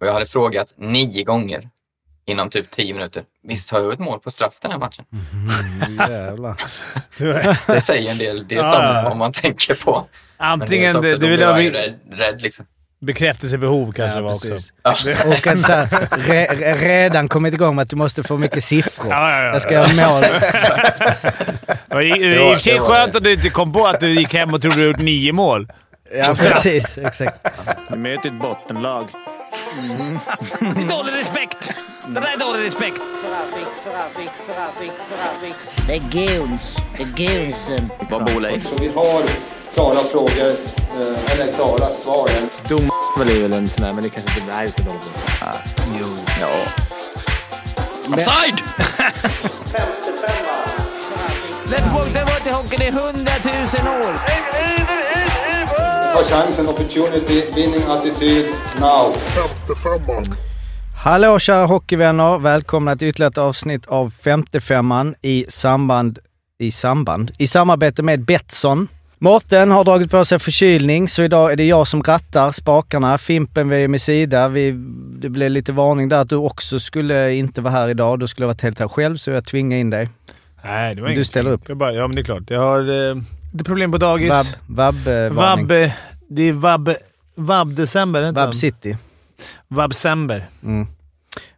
Och jag hade frågat nio gånger inom typ tio minuter. Visst har jag gjort mål på straff den här matchen? Mm, jävlar. Det säger en del. Det är Ja, som ja. om man tänker på. Men Antingen... det du då vill ju be- rädd, rädd liksom. bekräftelsebehov kanske det var också. Ja. Och en så här, re, re- redan kommit igång med att du måste få mycket siffror. Ja, ja, ja. Jag ska göra mål. Det var i det Det är i och för sig det skönt det. att du inte kom på att du gick hem och trodde du gjort nio mål. Ja, precis. Exakt. Du möter ett bottenlag. Det är dålig respekt! Det där är dålig respekt. Det är guns. Det är gunsen. Vad bor Leif? Så vi har klara frågor, eh, eller klara svar. Dom är väl en sån där, men det kanske inte... Nej, vi ska dåligt. Ja. Offside! Let's walk the water hockey, det är hundratusen år. Ta chansen, opportunity, winning attityd, now. Hallå kära hockeyvänner! Välkomna till ytterligare ett avsnitt av 55an i samband, i samband, i samarbete med Betsson. Mårten har dragit på sig förkylning så idag är det jag som rattar spakarna. Fimpen vi är med sida. Vi, det blev lite varning där att du också skulle inte vara här idag. Du skulle ha varit helt här själv så jag tvingade in dig. Nej, det var Du inget. ställer upp. Jag bara, ja, men det är klart. Jag har eh, lite problem på dagis. Vab, vab, eh, varning. Vab... eh, Det är vab... Vab-december, inte Vab? City. Vab-sember. Mm.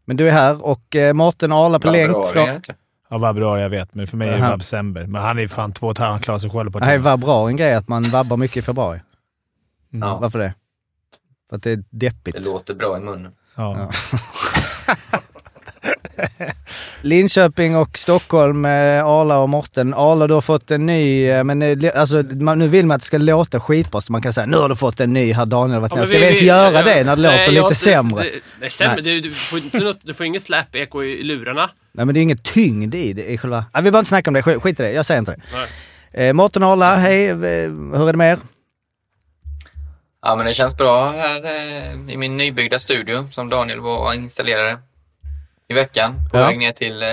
Men du är här och eh, Mårten Arla på länk från... Ja, vabruari jag vet, men för mig är det Jaha. vab-sember. Men han är fan två och ett halvt, han klarar sig själv på Det här är det. vab bra en grej att man vabbar mycket i februari. Mm. Ja. Varför det? För att det är deppigt. Det låter bra i munnen. Ja. Linköping och Stockholm, Arla och Morten. Arla, du har fått en ny, eh, men alltså, man, nu vill man att det ska låta skitbra så man kan säga nu har du fått en ny här Daniel. Varit Ja, ska vi, vi- ens vi- göra ja, det när det nej, låter lite sämre? Det, det sämre. Nej. Du, du, får inte något, du får inget släp-eko i, i lurarna. Nej men det är ingen tyngd i det. I själva... Nej, vi behöver inte snacka om det, skit, skit i det. Jag säger inte det. Nej. Eh, Morten och Arla, hej. Eh, Hur är det med er? Ja, men det känns bra här eh, i min nybyggda studio som Daniel var och installerade i veckan. På Ja. väg ner till eh,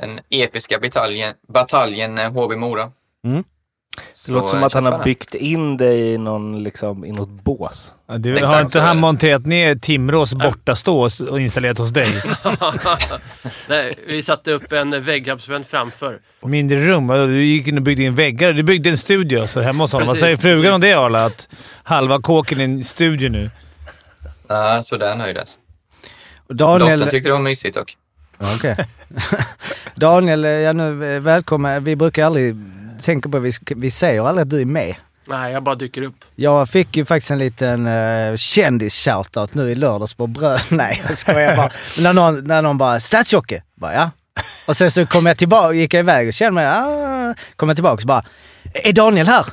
den episka bataljen, bataljen eh, HV Mora. Mm. Så, Det låter som eh, att han har byggt in dig i, någon, liksom, i något bås. Ja, det Exakt har inte så han monterat ner Timrås bortastå och installerat hos dig? Nej, vi satte upp en väggabsvent framför. Mindre rum? Du gick in och byggde in väggar. Du byggde en studio alltså, hemma hos honom. Vad säger frugan om det Arla? Att halva kåken är en studio nu? Ja, så där nöjd alltså. Daniel... Dottern tyckte det var mysigt dock. Okej. Daniel, eh, ja, nu, eh, välkommen. Vi brukar aldrig tänka på, vi, vi säger aldrig att du är med. Nej, jag bara dyker upp. Jag fick ju faktiskt en liten uh, kändis-shoutout nu i lördags på bröd. Nej, jag skojar bara. När någon, när någon bara “Stadsjocke”, bara ja. Och sen så kom jag tillbaka, gick jag iväg och kände mig, ah, kom jag tillbaka och så bara “Är Daniel här?”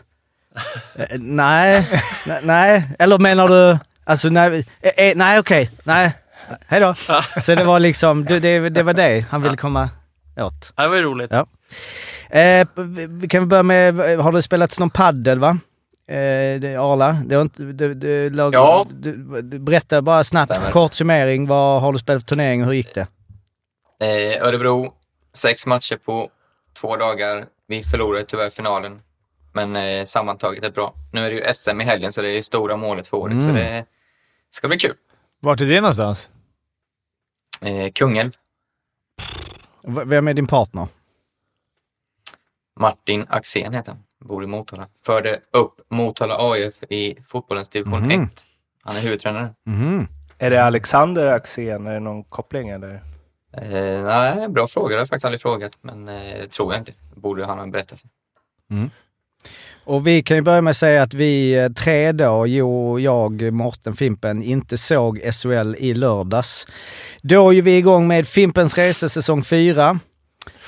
Nej, ne- nej. Eller menar du, alltså nej, nej okej, nej. Hej då. Så det var liksom, det, det, det var det han ville komma åt. Det var ju roligt. Ja. Eh, kan vi börja med, har du spelat någon paddel va? Eh, det, Arla, det har inte, du, du, lag, Ja. du, du, berätta bara snabbt, Stämmer. kort summering. Vad har du spelat för turnering och hur gick det? Eh, Örebro, sex matcher på två dagar. Vi förlorade tyvärr finalen. Men eh, sammantaget är bra. Nu är det ju SM i helgen så det är ju stora målet för året. Så Mm. det ska bli kul. Vart är det någonstans? Eh, Kungälv, V- Vem är din partner? Martin Axén heter han. Bor i Motala. Förde upp Motala AIF i fotbollens division Mhm. 1. Han är huvudtränare. Mhm. Är det Alexander Axén? Är det någon koppling eller? Eh, nej, bra fråga. Det har jag faktiskt aldrig frågat. Men eh, tror jag inte. Borde han ha berättat. Och vi kan ju börja med att säga att vi eh, tre då, Jo, jag, Morten, Fimpen, inte såg SHL i lördags. Då är ju vi igång med Fimpens Resa säsong 4.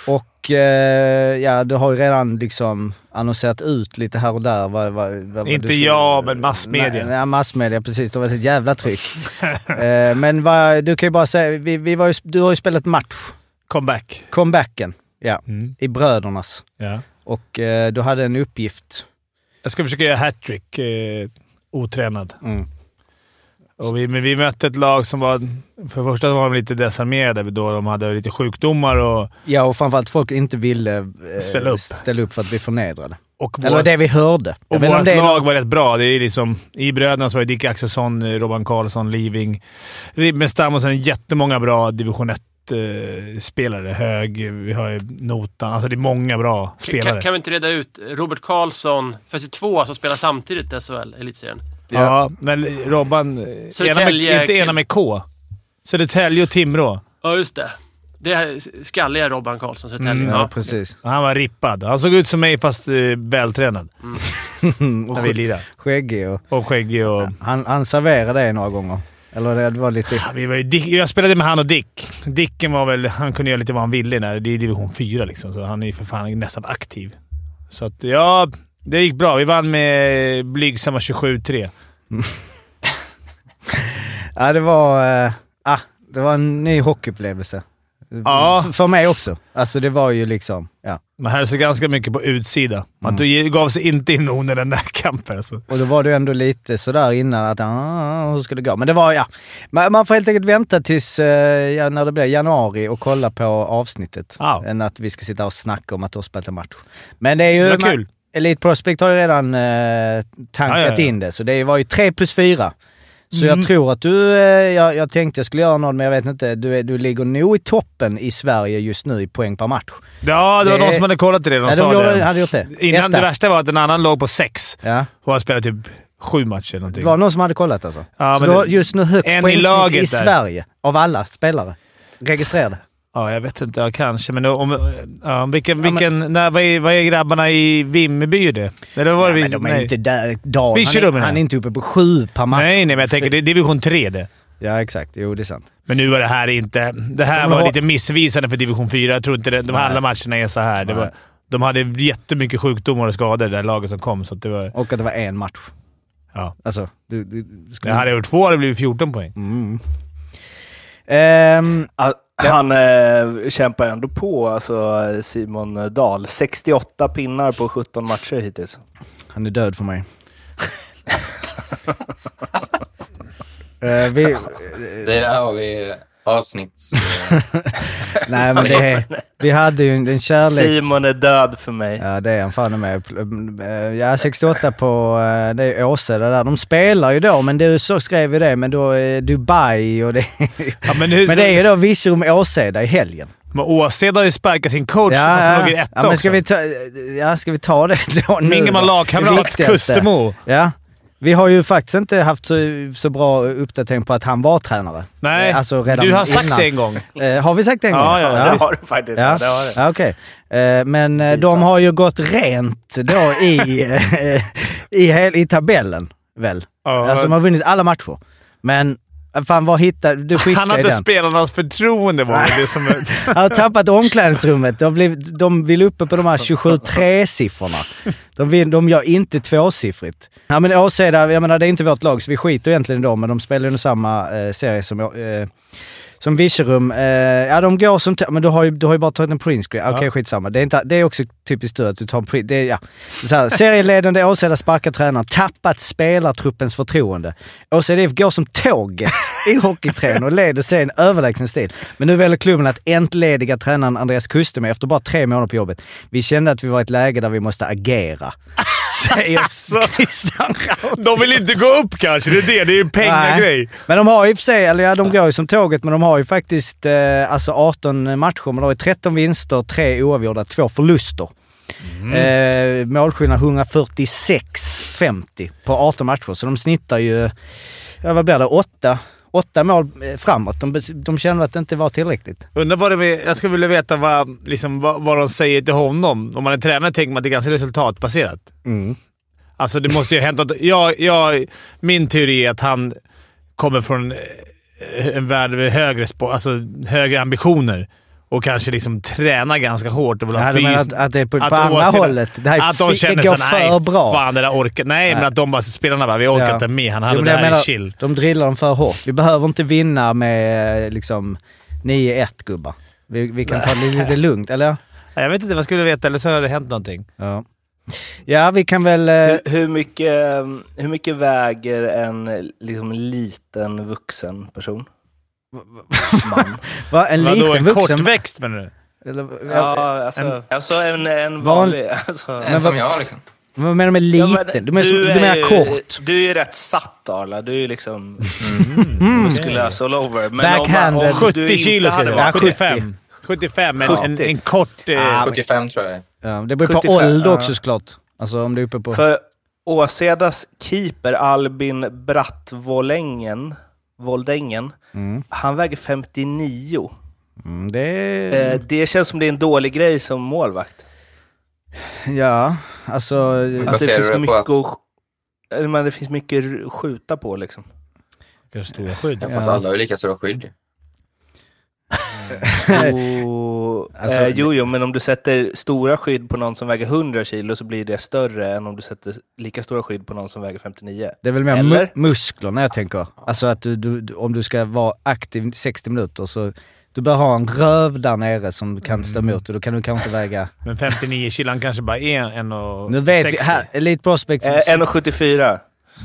Och eh, ja, du har ju redan liksom annonserat ut lite här och där. Vad, vad, vad, Inte skulle- jag, men massmedia. Nej, nej, massmedia, precis. Det var ett jävla tryck. eh, men vad, du kan ju bara säga, vi, vi var ju, du har ju spelat match. Comeback. Comebacken, ja. Mm. I Brödernas. Ja. Och eh, du hade en uppgift. Jag ska försöka göra hattrick, eh, otränad. Mm. Och vi, men vi mötte ett lag som var... För det första var de lite desarmerade då de hade lite sjukdomar och... Ja, och framförallt folk inte ville eh, Ställa upp. ställa upp för att bli förnedrade. Och Eller vårt, det vi hörde. Och vårt lag var rätt bra. Det är liksom, I bröderna så var det Dick Axelsson, eh, Robban Karlsson, Living, Ribbenstam och sen jättemånga bra division 1-spelare. Hög, vi har ju Notan. Alltså det är många bra spelare. Kan, kan vi inte reda ut Robert Karlsson, fast det är två som spelar samtidigt i SHL, elitserien. Ja, men Robban... Ena med, inte ena med K. Södertälje och Timrå. Ja, just det. Det är skalliga Robban Karlsson, Södertälje. Mm, Ja, ja. precis. Han var rippad. Han såg ut som mig fast eh, vältränad och när vi lirade. skäggig och... Och skäggig och... Han, han serverade det några gånger. Eller det var lite... Vi var Dick, jag spelade med han och Dick. Dicken var väl... Han kunde göra lite vad han ville när det är division 4 liksom, så han är ju för fan nästan aktiv. Så att, ja, det gick bra. Vi vann med blygsamma 27-3. Ja, det var... ah, det var en ny hockeyupplevelse. Ja. För mig också. Alltså det var ju liksom... Ja. Man höll sig ganska mycket på utsida. Man Mm. gav sig inte in under den där kampen. Alltså. Och då var ju ändå lite sådär innan att ah, hur ska det gå? Men det var ja. Man, man får helt enkelt vänta tills eh, ja, när det blir januari och kolla på avsnittet. Ja. Än att vi ska sitta och snacka om att du har spelat en match. Men det är ju... Det var kul. Elite Prospect har ju redan eh, tankat ja, ja. in det, så det var ju 3 plus 4. Så Mm. jag tror att du, eh, jag, jag tänkte jag skulle göra något men jag vet inte, du, du ligger nog i toppen i Sverige just nu i poäng per match. Ja, det var Det- någon som hade kollat det. De Nej, sa de det. hade gjort det. Innan, Etta. det värsta var att en annan låg på sex Ja, och har spelat typ sju matcher eller någonting. det var någon som hade kollat alltså. Ja, så du har just nu högst i poängsnitt i, där. Sverige av alla spelare. Registrerade. Ja, jag vet inte. Ja, kanske. Men om, ja, vilken, vilken, när, vad, är, vad är grabbarna i Vimmerby det? Eller var Nej, vi, men de är nej. inte där. Dan, han, är, han är inte uppe på sju per match. nej, nej, men jag tänker det är division 3 det. Ja, exakt. Jo, det är sant. Men nu var det här inte... Det här var har- lite missvisande för division 4. Jag tror inte det, de Nej. alla matcherna är så här. Var, de hade jättemycket sjukdomar och skador, det där laget som kom. Så det var... Och att det var en match. Ja. Alltså, du, du, skulle... Jag hade gjort två hade det blivit 14 poäng. Mm. Ah, Han eh, kämpar ändå på, alltså Simon Dahl. 68 pinnar på 17 matcher hittills. han är död för mig. Eh, vi, Det där har vi avsnitts... nej, men det är, vi hade ju en, en kärlek... Simon är död för mig. Ja, det är han fan med. Eh, Ja, 68 på eh, det är Åseda där. De spelar ju då, men du så skrev vi det, men då är Dubai och det... Ja, men, hur, men det är ju då Virserum Åseda i helgen. men Åsed har ju sparkat sin coach. Ja, han låg i ja. etta ja, men ska också. vi ta, ja, ska vi ta det då nu? Min gamla lagkamrat Det. Kustermo. Ja. Vi har ju faktiskt inte haft så, så bra uppdatering på att han var tränare. Nej, Eh, Alltså redan du har sagt innan. det en gång. Eh, har vi sagt det en Ja, gång? ja, det har du faktiskt. Ja. Ja. Det har du. Ja, okej. Eh, men eh, de har ju gått rent då i, eh, i, hel, i tabellen, väl? Ja, Alltså de har vunnit alla matcher. Men fan, vad hittade... Du han skickade hade den. spelarnas förtroende var det som... Han har tappat omklädningsrummet. De, blev, de vill uppe på de här 27-3-siffrorna. De, vill, de gör inte tvåsiffrigt. Ja men Åseda, jag menar det är inte vårt lag så vi skiter egentligen i dem, men de spelar ju samma eh, serie som, eh, som Virserum. Eh, ja de går som... Men du har ju, du har ju bara tagit en printscreen. Okej Ja. skitsamma. Det är, inte, det är också typiskt du att du tar en print. Det är, ja. så här, serieledande Åseda sparkar tränaren, tappat spelartruppens förtroende. Åseda IF går som tåget i hockeyträn och leder serien överlägsen stil. Men nu väljer klubben att entlediga tränaren Andreas Kusteme efter bara tre månader på jobbet. Vi kände att vi var i ett läge där vi måste agera. Säger Christian Raut. De vill inte gå upp kanske, det är det. Det är ju pengagrej. Men de har ju för sig, eller ja de går ju som tåget, men de har ju faktiskt eh, alltså 18 matcher. Men de har ju 13 vinster, 3 oavgjorda, 2 förluster. Eh, målskillnad 146-50 på 18 matcher. Så de snittar ju, ja vad blir det, 8, 8 mål eh, framåt. De, de kände att det inte var tillräckligt. Undrar vad det Jag skulle vilja veta vad, liksom, vad, vad de säger till honom. Om man är tränare tänker man att det är ganska resultatbaserat. Mm. Alltså det måste ju ha hänt något. Jag, jag, min teori är att han kommer från eh, en värld med högre, alltså, högre ambitioner och kanske liksom tränar ganska hårt. Och vill ha Ja, fys- att, att det är på, att på andra hållet. Det, här är att de känner det går för nej, bra. fan det där orkar Nej, Nej. men att de bara, spelarna bara, vi orkar Ja. inte med. Han, han Jo, det men jag där är menar, chill. De drillar dem för hårt. Vi behöver inte vinna med liksom 9-1 gubbar. Vi, vi kan ta det lite lugnt, eller? Jag vet inte, vad skulle du veta? Eller så har det hänt någonting. Ja. Ja, vi kan väl... eh, Hur, hur, mycket, hur mycket väger en liksom, liten vuxen person? Man. Va, en Vadå, liten en vuxen... kortväxt menar du? Eller, Ja, alltså, En- alltså en, en Van- vanlig... Alltså, En som jag liksom. Vad menar du med Ja, liten? men du, menar, du, är menar ju- kort? Du är ju rätt satt Arla. Du är ju liksom Mm. muskulös all over. Men Backhanded. om, man- om du 70 kilo ska hade det vara. 70. 75. 75, men en, 70. en kort... Eh, 75 tror jag. Ja, det beror på 75, ålder ja. också såklart. Alltså om du är uppe på... För Åsedas keeper Albin Brattvollängen, Voldängen, Mm. han väger 59. Mm, det. Eh, det känns som det är en dålig grej som målvakt. Ja, alltså... Att det finns det mycket att- att... sk- eller, men det finns mycket att skjuta på liksom. Kanske stora skydd. Ja, fast alla har ju lika stora skydd. Och, Alltså, eh, jo, jo, men om du sätter stora skydd på någon som väger 100 kilo så blir det större än om du sätter lika stora skydd på någon som väger 59. Det är väl mer mu- muskler när jag tänker. Alltså att du, du, du, om du ska vara aktiv 60 minuter så du bör ha en röv där nere som kan stå Mm. emot och då kan du kanske inte väga... Men 59 kilo, han kanske bara är en och Nu vet 60. vi, här, Elite Prospect... Eh, 1,74.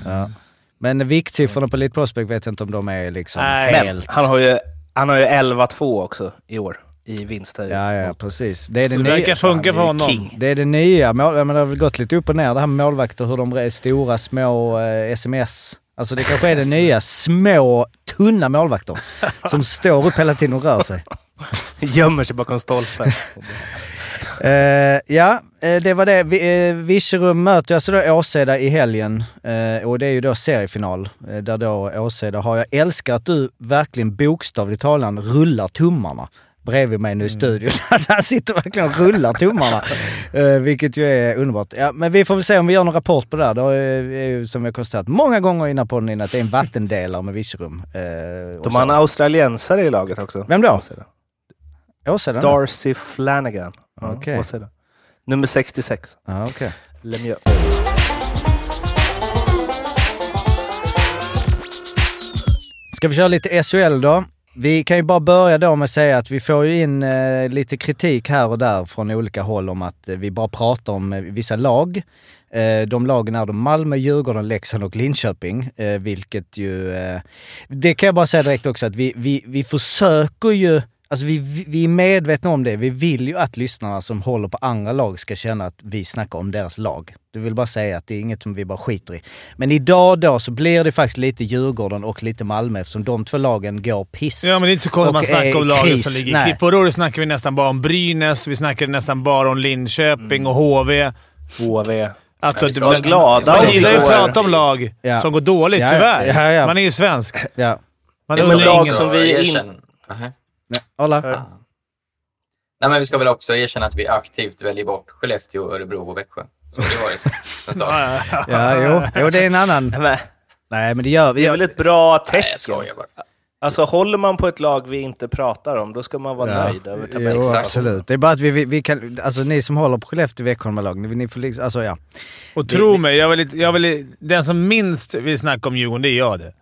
ja. Men viktsiffrorna på Elite Prospect vet jag inte om de är liksom Nej. Men helt... han har ju, han har ju 11-2 också i år i vinster. Ja, ja, precis. Det är det, det verkar nya. funka för honom. king. Det är det nya. Mål, men det har väl gått lite upp och ner det här med målvakter, hur de är stora, små, eh, sms. Alltså det kanske är det nya. Små, tunna målvakter som står upp hela tiden och rör sig. Gömmer sig bakom stolpen. Eh, ja, eh, det var det. Vi, eh, Virserum möter alltså då Åseda i helgen eh, och det är ju då seriefinaal. Eh, där då Åseda har, jag älskar att du verkligen bokstavligt talat rullar tummarna bredvid mig nu i studion. Alltså han sitter verkligen och rullar tummarna. Eh, vilket ju är underbart. Ja, men vi får väl se om vi gör någon rapport på det där. Det är ju som jag konstaterat många gånger innan på den att det är en vattendelare med Virserum. Och De har en australiensare i laget också. Vem då? Åseda? Darcy Flanagan. Ja, Okej. Åseda. Nummer 66. Ja, okej. Lemieux. Ska vi köra lite SHL då? Vi kan ju bara börja då med att säga att vi får ju in eh, lite kritik här och där från olika håll om att eh, vi bara pratar om eh, vissa lag. Eh, de lagen är då Malmö, Djurgården, Leksand och Linköping. Eh, vilket ju... Eh, det kan jag bara säga direkt också att vi, vi, vi försöker ju... Alltså vi, vi- är medvetna om det. Vi vill ju att lyssnarna som håller på andra lag ska känna att vi snackar om deras lag. Det vill bara säga att det är inget som vi bara skiter i. Men idag då så blir det faktiskt lite Djurgården och lite Malmö eftersom de två lagen går piss. Ja, men det är inte så konstigt att man snackar om är lagen kris. som ligger Nej. i Förra året snackade vi nästan bara om Brynäs, vi snackade nästan bara om Linköping och HV. HV. Att, vi ska vara glada. Man gillar ju att prata om lag Ja. som går dåligt, Ja, ja. tyvärr. Ja, ja. Man är ju svensk. Ja. Man är väl lag som vi in- erkänna- Nähä. Alla? Ja. Nej, men vi ska väl också erkänna att vi aktivt väljer bort Skellefteå, Örebro och Växjö. Så har det varit. Ja, jo. jo, det är en annan. Nej, men det gör vi. det är väl ett bra Nej, tecken? jag skojar bara. Alltså håller man på ett lag vi inte pratar om, då ska man vara Ja. nöjd över Jo, tabellen. Exakt. absolut. Det är bara att vi, vi, vi kan, alltså ni som håller på Skellefteå Växjö-lag, ni, ni får liksom, alltså ja. Och tro mig, jag vill, jag vill, den som minst vill snacka om Djurgården, det är jag det.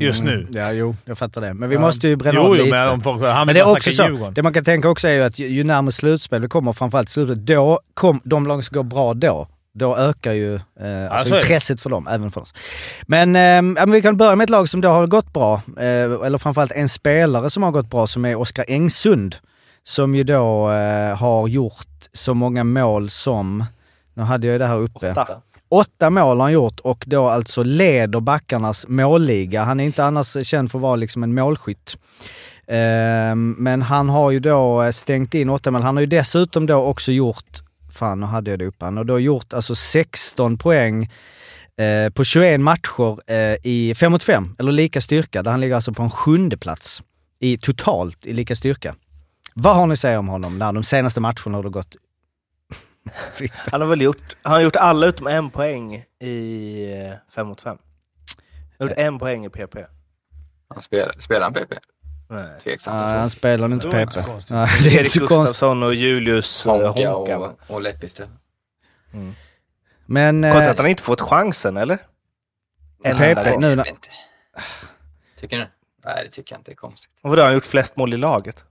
Just nu. Mm, Ja, jo, jag fattar det. Men vi Ja. måste ju bränna Jo, av jo, lite. men folk, han Men det är också så, Djurgården. det man kan tänka också är ju att ju, ju närmare slutspel vi kommer, framförallt slutet, då kom de lag som går bra då. Då ökar ju eh, alltså det. intresset för dem, även för oss. Men, eh, ja, men vi kan börja med ett lag som då har gått bra, eh, eller framförallt en spelare som har gått bra, som är Oskar Engsund. Som ju då eh, har gjort så många mål som, nu hade jag ju det här uppe. Åtta. Åtta mål har han gjort och då alltså leder backarnas målliga. Han är inte annars känd för att vara liksom en målskytt. Ehm, men han har ju då eh, stängt in åtta mål. Han har ju dessutom då också gjort, fan nu hade jag det uppe, han har då gjort alltså 16 poäng eh, på 21 matcher eh, i 5 mot 5, eller lika styrka. Där han ligger alltså på en sjunde plats i totalt i lika styrka. Vad har ni att säga om honom när de senaste matcherna har det gått? Han har väl gjort, han har gjort alla utom en poäng i 5 mot 5. Han har gjort en poäng i PP. Han spelar, spelar han PP? Nej. Tveksamt. Nej, han spelar inte Det PP. konstigt. Det är inte Erik så konstigt. Gustafsson och Julius Honka Honka. och, och Lepistö. Men... Konstigt eh, att han inte fått chansen, eller? PP Eller- nu Jag när-. Tycker du? Nej, det tycker jag inte är konstigt. Och vadå, har han gjort flest mål i laget?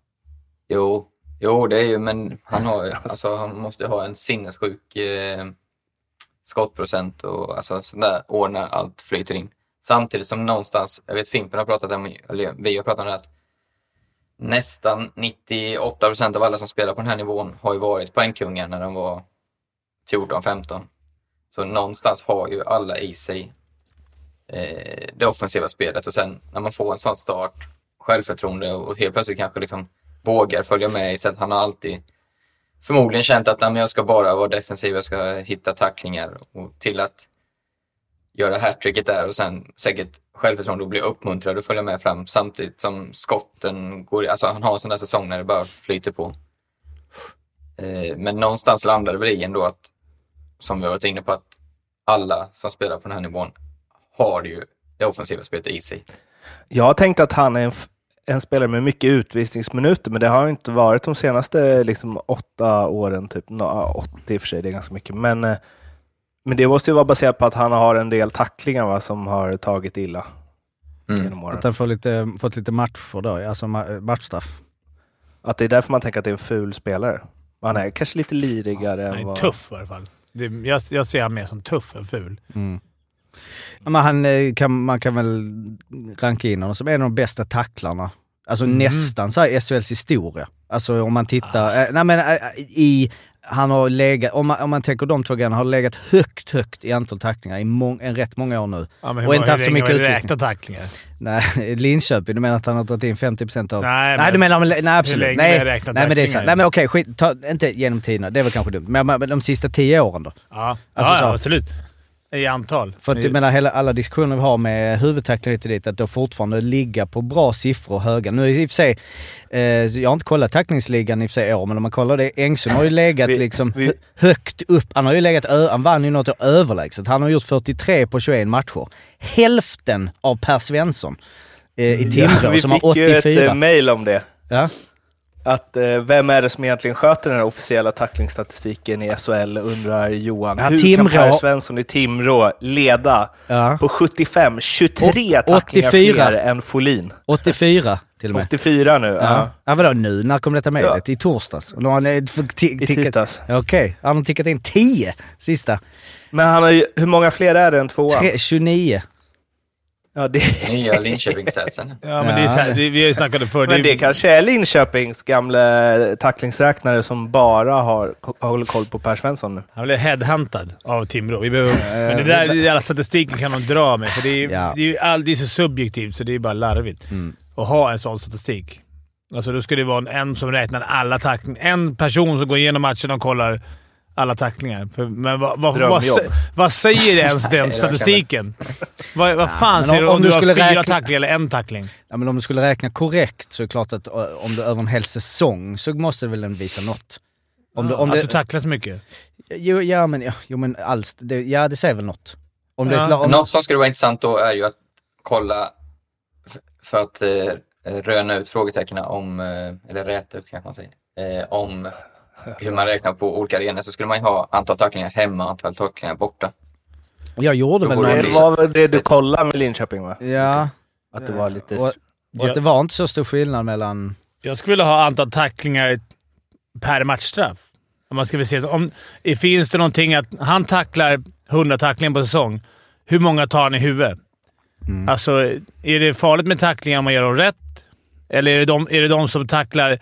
Jo, jo det är ju, men han, har, alltså, han måste ha en sinnessjuk eh, skottprocent och alltså, sån där år när allt flyter in. Samtidigt som någonstans, jag vet Fimpen har pratat om, eller vi har pratat om det, att nästan 98 procent av alla som spelar på den här nivån har ju varit poängkungar när de var 14-15. Så någonstans har ju alla i sig eh, det offensiva spelet och sen när man får en sån start, självförtroende och helt plötsligt kanske liksom vågar följa med i så att han har alltid förmodligen känt att jag ska bara vara defensiv, jag ska hitta tacklingar och till att göra hattricket där och sen säkert självförtroende och bli uppmuntrad och följa med fram samtidigt som skotten går, alltså han har en sån där säsong när det bara flyter på. Eh, men någonstans landar det väl i ändå att, som vi har varit inne på, att alla som spelar på den här nivån har ju det offensiva spelet i sig. Jag har tänkt att han är en, en spelare med mycket utvisningsminuter, men det har han inte varit de senaste liksom, åtta åren. Typ. Nå, ja, 80 i och för sig, det är ganska mycket. Men, eh, men det måste ju vara baserat på att han har en del tacklingar va, som har tagit illa Mm. genom åren. Att han får lite, fått lite matcher då, alltså ma- matchstraff. Att det är därför man tänker att det är en ful spelare. Han är kanske lite lirigare Han än är vad... tuff i alla fall. Det, jag, jag ser han mer som tuff än ful. Mm. Men han, eh, kan, man kan väl ranka in honom som en av de bästa tacklarna. Alltså Mhm. nästan så här SHLs historia. Alltså om man tittar, eh, nej men eh, i, han har legat, om man, om man tänker de två grejerna, har legat högt, högt i antal tacklingar i mång, en rätt många år nu. Ja, men Och inte haft så mycket utvisning. tacklingar? Nej, Linköping, du menar att han har dragit in 50% av... Nej, nej du menar, men- nej absolut. Nej, nej men det är sant. Nej men okej, skit, ta, inte genom tiderna, det väl kanske dumt. Men, men de sista tio åren då? Ja, Alltså ja, så- ja absolut. I antal. För att jag menar, hela, alla diskussioner vi har med huvudtacklingar hit och dit, att då fortfarande ligga på bra siffror, höga. Nu i och för sig, eh, jag har inte kollat tacklingsligan i och för sig år, men om man kollar det, Engström har ju legat Vi- liksom vi- hö- högt upp. Han har ju legat, han vann ju något överlägset. Han har gjort 43 på 21 matcher. Hälften av Per Svensson eh, i Timrå vi som har fick ju ett 84. eh, mail om det. Ja. Att eh, vem är det som egentligen sköter den här officiella tacklingstatistiken i SHL, undrar Johan. Ja, Hur Timrå- kan Per Svensson i Timrå leda Ja. på 75, 23 Och- tacklingar 84. fler än Folin? 84 till och med. 84 nu, ja. Ja. ja, vadå nu? När kom detta mejlet? I torsdags? Han, I tisdags. Okej, han har tickat in 10 sista. Men han har ju, hur många fler är det än tvåan? Tre, 29. Ja, det, Nya Linköpingsstatsen. Ja, men det är så här, det, vi har ju snackat om förr. men är- det kanske är Linköpings gamla tacklingsräknare som bara har, håller koll på Per Svensson nu. Han blev headhuntad av Timrå. Vi behöver, men det där, det alla statistiken kan de dra med, för det är, Ja. det är ju all, det är så subjektivt så det är bara larvigt Mm. att ha en sån statistik. Alltså då ska det vara en, en som räknar alla tacklingar. En person som går igenom matchen och kollar alla tacklingar. För, men vad, vad, vad, vad säger ens den det statistiken? vad, vad fan men säger om- du om, du du har skulle fyra räkna- tacklingar eller en tackling? Ja, men om du skulle räkna korrekt så är det klart att ö, om du över en hel säsong så måste det väl den visa något. Om du, om att det, du tacklar så mycket? jo, ja, men, ja, jo, men alls, det, ja det säger väl något. Om det Ja. lag- om, Något som skulle vara intressant då är ju att kolla för att eh, röna ut frågetecknen om, eh, eller räta ut kanske man säger, eh, om hur man räknar på olika arenor så skulle man ju ha antal tacklingar hemma och antal tacklingar borta. jag gjorde väl någon... det var väl det du kollade med Linköping va? Ja, Att det var lite... och, och att det var inte så stor skillnad mellan... Jag skulle vilja ha antal tacklingar per matchstraff. Om man ska väl se, om, finns det någonting att han tacklar 100 tacklingar på säsong, hur många tar han i huvudet? Mm. Alltså, är det farligt med tacklingar om man gör dem rätt? Eller är det de, är det de som tacklar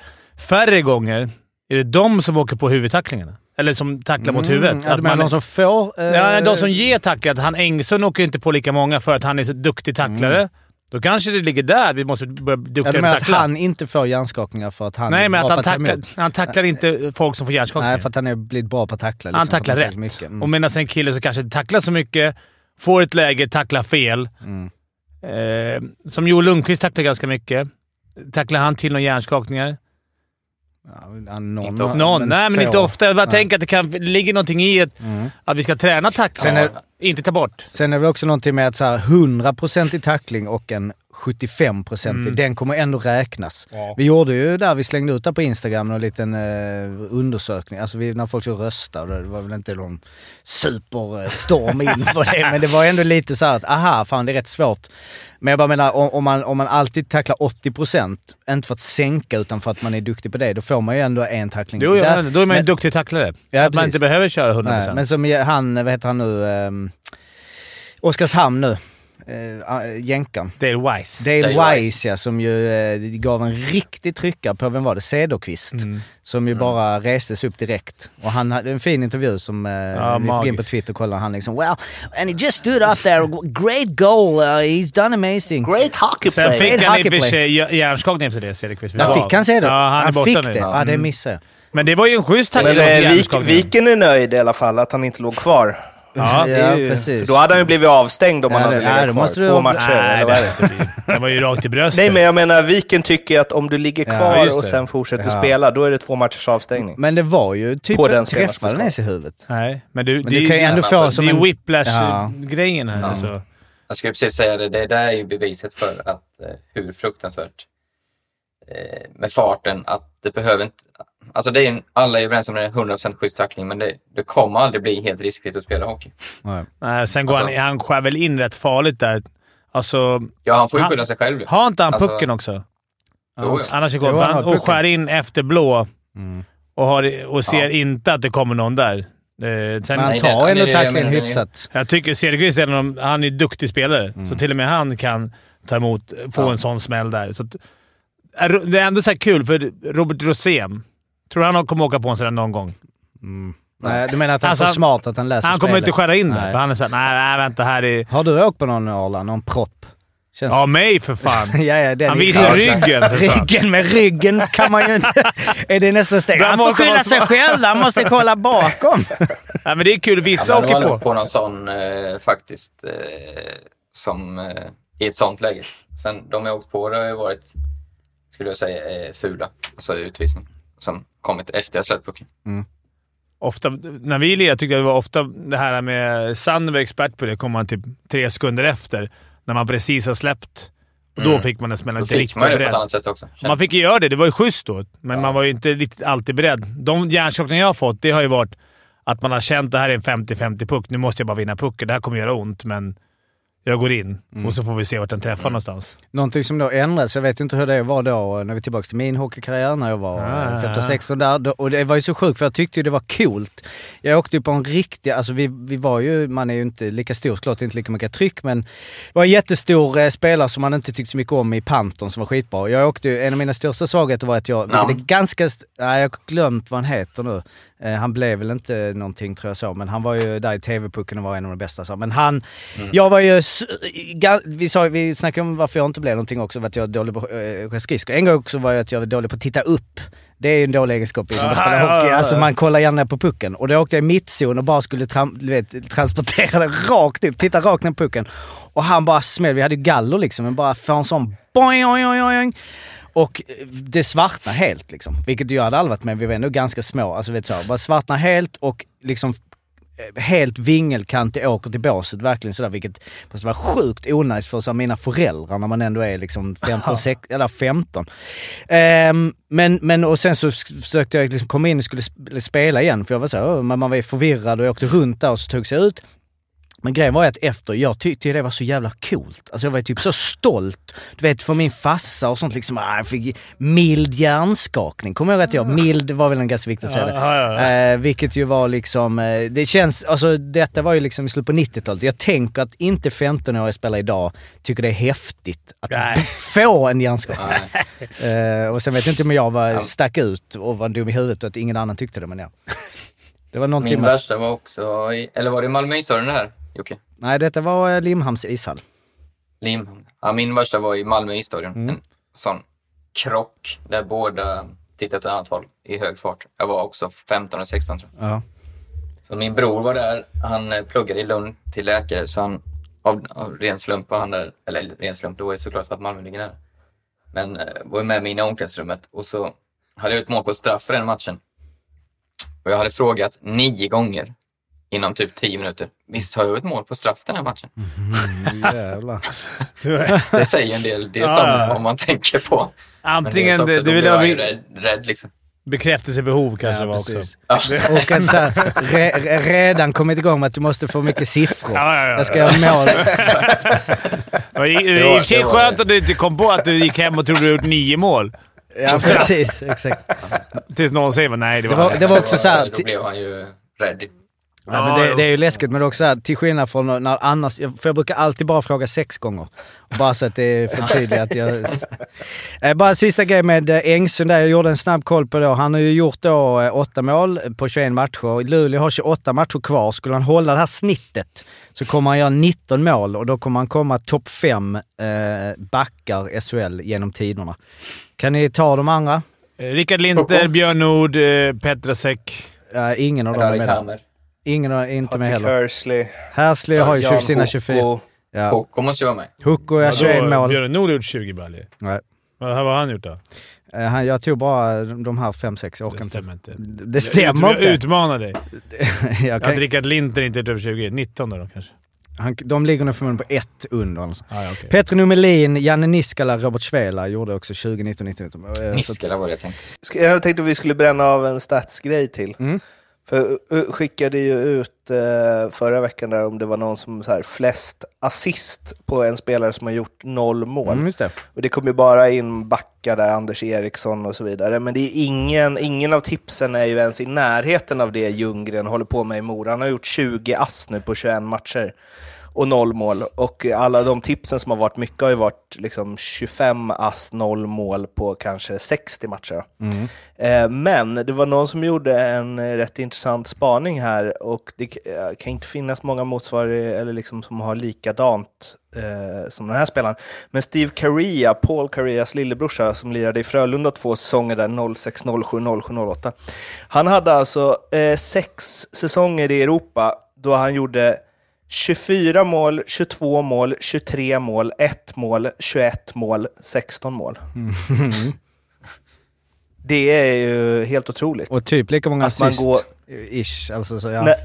färre gånger? Är det de som åker på huvudtacklingarna? Eller som tacklar mot huvudet? Mm, ja, du Att man- de som får... eh, Ja, de som ger tacklar. Att Han Engsund åker inte på lika många för att han är så duktig tacklare. Då kanske det ligger där vi måste börja Ja, duktigare du med menar att att tackla. han inte får hjärnskakningar för att han Nej, men att han på ta tacklar, han tacklar inte folk som får hjärnskakningar. Nej, för att han är blivit bra på att tackla. han liksom, att tacklar han rätt. Mycket. Mm. Och medan en kille som kanske inte tacklar så mycket, får ett läge, tacklar fel. Mm. Eh, som Joel Lundqvist tacklar ganska mycket. Tacklar han till några hjärnskakningar? Ja, någon, Inte ofta. Någon? Nej, men inte ofta. Jag bara Nej. tänker att det kan ligger någonting i att, Mm. att vi ska träna tackla. Sen är- Inte ta bort. Sen är det väl också någonting med att så här 100% i tackling och en 75% i, Mm. den kommer ändå räknas. Ja. Vi gjorde ju där, vi slängde ut där på Instagram en liten eh, undersökning, alltså vi, när folk skulle rösta, det var väl inte någon superstorm in på det, men det var ändå lite så här att aha, fan det är rätt svårt. Men jag bara menar, om, om, man, om man alltid tacklar 80%, inte för att sänka utan för att man är duktig på det, då får man ju ändå en tackling. Jo, Där- då är man en men- duktig tacklare. Ja, att man precis. inte behöver köra 100%. Nej, men som han, vad heter han nu, um, Oskarshamn nu. Eh, jänkan. Dale Wise. Dale, Dale Wise, ja, som ju eh, gav en riktig tryckare på, vem var det? Cederqvist. Mm. Som ju bara restes upp direkt. Och han hade en fin intervju som eh, Ja, vi fick in på. Twitter och kolla. Han liksom well, and he just stood up there, great goal, uh, he's done amazing. Great hockey Sen player. fick Great han i och för play. sig hj- hjärnskakning efter det, Cederqvist. Ja, fick han det? Ja, han, är borta fick nu. det? Ja. Ja, det Mm. missade jag. Men det var ju en schysst tackling Men eh. Viken är nöjd i alla fall att han inte låg kvar. Ja, är ju- precis. för Då hade han ju blivit avstängd om Ja, han hade legat ja, kvar. måste du- Två matcher, Nej, eller det det? var ju rakt i bröstet. Nej, men jag menar Viken tycker att om du ligger Ja, kvar just och sen fortsätter Ja. spela, då är det två matchers avstängning. Men det var ju typ På den träffade den i huvudet. Nej, men du, Men det, du kan ju ändå alltså, få det som det är en... whiplash-grejen här. Ja. Alltså. Jag skulle precis säga det, det där är ju beviset för att eh, hur fruktansvärt eh, med farten att det behöver inte, alltså det är en, alla är överens om det är 100% schysst tackling men det, det kommer aldrig bli helt riskfritt att spela hockey. Nej. Nej, sen går Alltså- han, han skär väl in rätt farligt där. Alltså, Ja, han får ju skylla sig själv. har inte han Alltså- pucken också? Jo, ja. Annars går Jo, han, och skär in efter blå Mm. och, har, och ser Ja. inte att det kommer någon där. Eh, sen, Men han tar ändå tacklingen hyfsat. Jag tycker Cederqvist är en han är en duktig spelare, Mm. så till och med han kan ta emot, få Ja. en sån smäll där. Så att, det är ändå så här kul, för Robert Rosén, tror du han kommer åka på en sån där någon gång? Mm. Nej, du menar att han Alltså, är så smart att han läser Han kommer spelet? inte skära in där, Nej. för han är såhär, nej, nej vänta här är... Har du åkt på någon Arla? Någon propp? Känns... Ja, mig för fan! ja, ja, Han visar ryggen för fan. Ryggen med ryggen kan man ju inte... är det nästa steg? Han får måste skylla sig själv. Han måste kolla bakom. Nej, men det är kul. Vissa Ja, åker på. åkt på någon sån eh, faktiskt eh, som eh, i ett sånt läge. Sen de jag åkt på det har ju varit, skulle jag säga, eh, fula. Alltså utvisning. Som kommit efter jag släppt pucken. Ofta, när vi lirade tyckte jag det var ofta det här med... Sand var expert på det. kom man typ tre sekunder efter. När man precis har släppt. Och Då Mm. fick man en smäll Då inte fick riktigt man det på ett beredd. annat sätt också. Man fick ju göra det. Det var ju schysst då, men Ja. man var ju inte riktigt alltid beredd. De hjärnskakningar jag har fått, det har ju varit att man har känt att det här är en 50-50 puck. Nu måste jag bara vinna pucken. Det här kommer göra ont, men jag går in och så får vi se vart den träffar någonstans. Någonting som då ändrades, jag vet inte hur det var då när vi är tillbaka till min hockeykarriär när jag var Ah. eh, 15-16 där. Då- Och det var ju så sjukt för jag tyckte ju det var coolt. Jag åkte ju på en riktig, alltså vi, vi var ju, man är ju inte lika stor såklart, inte lika mycket tryck men det var en jättestor eh, spelare som man inte tyckte så mycket om i Panton som var skitbra. Jag åkte ju, en av mina största svagheter var att jag, Namn? är ganska, st- nej jag har glömt vad han heter nu. Eh, han blev väl inte någonting tror jag så, men han var ju där i TV-pucken och var en av de bästa. Så. Men han, jag var ju, vi, sa, vi snackade om varför jag inte blev någonting också, för att jag är dålig på åka skridskor. En gång också var jag att jag var dålig på att titta upp. Det är ju en dålig egenskap innan man spelar hockey. Alltså man kollar gärna på pucken. Och då åkte jag i mittzon och bara skulle tram, du vet, transportera den rakt upp, titta rakt ner på pucken. Och han bara smällde, vi hade ju galler liksom, men bara får en sån boing, boing, boing, boing. Och eh, det svartnade helt liksom. Vilket jag hade aldrig varit med, vi var ändå ganska små. Alltså vet så, bara svartnade helt och liksom eh, helt vingelkantig åker till båset verkligen sådär vilket måste vara sjukt onajs för så mina föräldrar när man ändå är liksom 15, sex, eller 15. Ehm, men, men och sen så försökte jag liksom komma in och skulle sp- spela igen för jag var så man var ju förvirrad och jag åkte runt där och så togs jag ut. Men grejen var ju att efter, jag tyckte ju det var så jävla coolt. Alltså jag var ju typ så stolt. Du vet för min fassa och sånt liksom, ah, jag fick mild hjärnskakning. Kommer jag ihåg att jag, mild var väl en ganska viktigt att säga det. Ja, ja, ja. Eh, vilket ju var liksom, eh, det känns, alltså detta var ju liksom i slutet på 90-talet. Jag tänker att inte 15-åriga spelare idag tycker det är häftigt att Nej. få en hjärnskakning. Eh, och sen vet jag inte om jag var, stack ut och var dum i huvudet och att ingen annan tyckte det, men ja. Det var någonting Min med... värsta var också, i, eller var det Malmö ishallen det här Jocke? Nej, detta var eh, Limhamns ishall. Limhamn. Ja, min värsta var i Malmö isstadion. Mm. En sån krock där båda tittade åt ett annat håll i hög fart. Jag var också 15 eller 16 tror jag. Ja. Så min bror var där. Han eh, pluggade i Lund till läkare så han av, av ren slump var han där. Eller ren slump, det var ju såklart för att Malmö ligger nära. Men eh, var med mig in i omklädningsrummet och så hade jag ett mål på straff för den matchen. Och jag hade frågat nio gånger inom typ tio minuter. Visst har jag ett mål på straff den här matchen? Jävlar. Det säger en del. Det är Ja, som ja. om man tänker på. Men Antingen... också, Det, då det vill blir man ju jag rädd, rädd liksom. bekräftelsebehov kanske Ja, var också. Ja. Och en så här, re, re, redan kommit igång med att du måste få mycket siffror. Ja, ja, ja, Jag ska ja. göra mål. Det var i det Det är var- i och för sig det var skönt det. att du inte kom på att du gick hem och trodde du gjort nio mål. Ja, precis. Exakt. Tills någon säger nej, det Det var... var, det var också så här, Då blev han ju rädd. Ja, men det, det är ju läskigt, men det är också här, till skillnad från när annars, för jag brukar alltid bara fråga sex gånger. Bara så att det är för tydligt att jag... Eh, Bara sista grej med eh, Engsund där, jag gjorde en snabb koll på då. Han har ju gjort då eh, åtta mål på 21 matcher. Luleå har 28 matcher kvar. Skulle han hålla det här snittet så kommer han göra 19 mål och då kommer han komma topp fem eh, backar SHL genom tiderna. Kan ni ta de andra? Rickard Linter. Björn Nord, Petrasek. Ingen av dem är med. Ingen av inte med Patrik heller. Hursley. Hersley har ju Jan sina Hoko. 24. Ja. Koko måste ju vara med. Hucko är 21 mål. Björn Nord har gjort 20 baljor. Nej. Vad har han gjort då? Eh, han- Jag tog bara de här 5-6, jag orkar Det inte. stämmer inte. Det stämmer jag, inte. Jag utmanar dig. jag Att kan, Rickard Linter inte är över 20. 19 då kanske? han, de ligger nog förmodligen på ett under. Alltså. Ah, ja, okej. Petri Numelin, Janne Niskala, Robert Svela gjorde också 2019 19 19 Eh, så- Niskala var det jag tänkte. Jag tänkte att vi skulle bränna av en statsgrej till. Mm. För uh, skickade ju ut eh, förra veckan där om det var någon som så här, flest assist på en spelare som har gjort noll mål. Mm, det. Och det kom ju bara in backar där, Anders Eriksson och så vidare. Men det är ingen, ingen av tipsen är ju ens i närheten av det Ljunggren håller på med i Mora. Han har gjort 20 ass nu på 21 matcher och noll mål. Och alla de tipsen som har varit mycket har ju varit liksom 25 ass, noll mål på kanske 60 matcher. Eh, men det var någon som gjorde en rätt intressant spaning här och det eh, kan inte finnas många motsvarigheter eller liksom som har likadant eh, som den här spelaren. Men Steve Caria, Paul Carias lillebrorsa som lirade i Frölunda två säsonger där 06, 07, 07, 08. Han hade alltså eh, sex säsonger i Europa då han gjorde 24 mål, 22 mål, 23 mål, 1 mål, 21 mål, 16 mål. Det är ju helt otroligt. Och typ lika många assist. går- Ish, alltså så ja. Nej.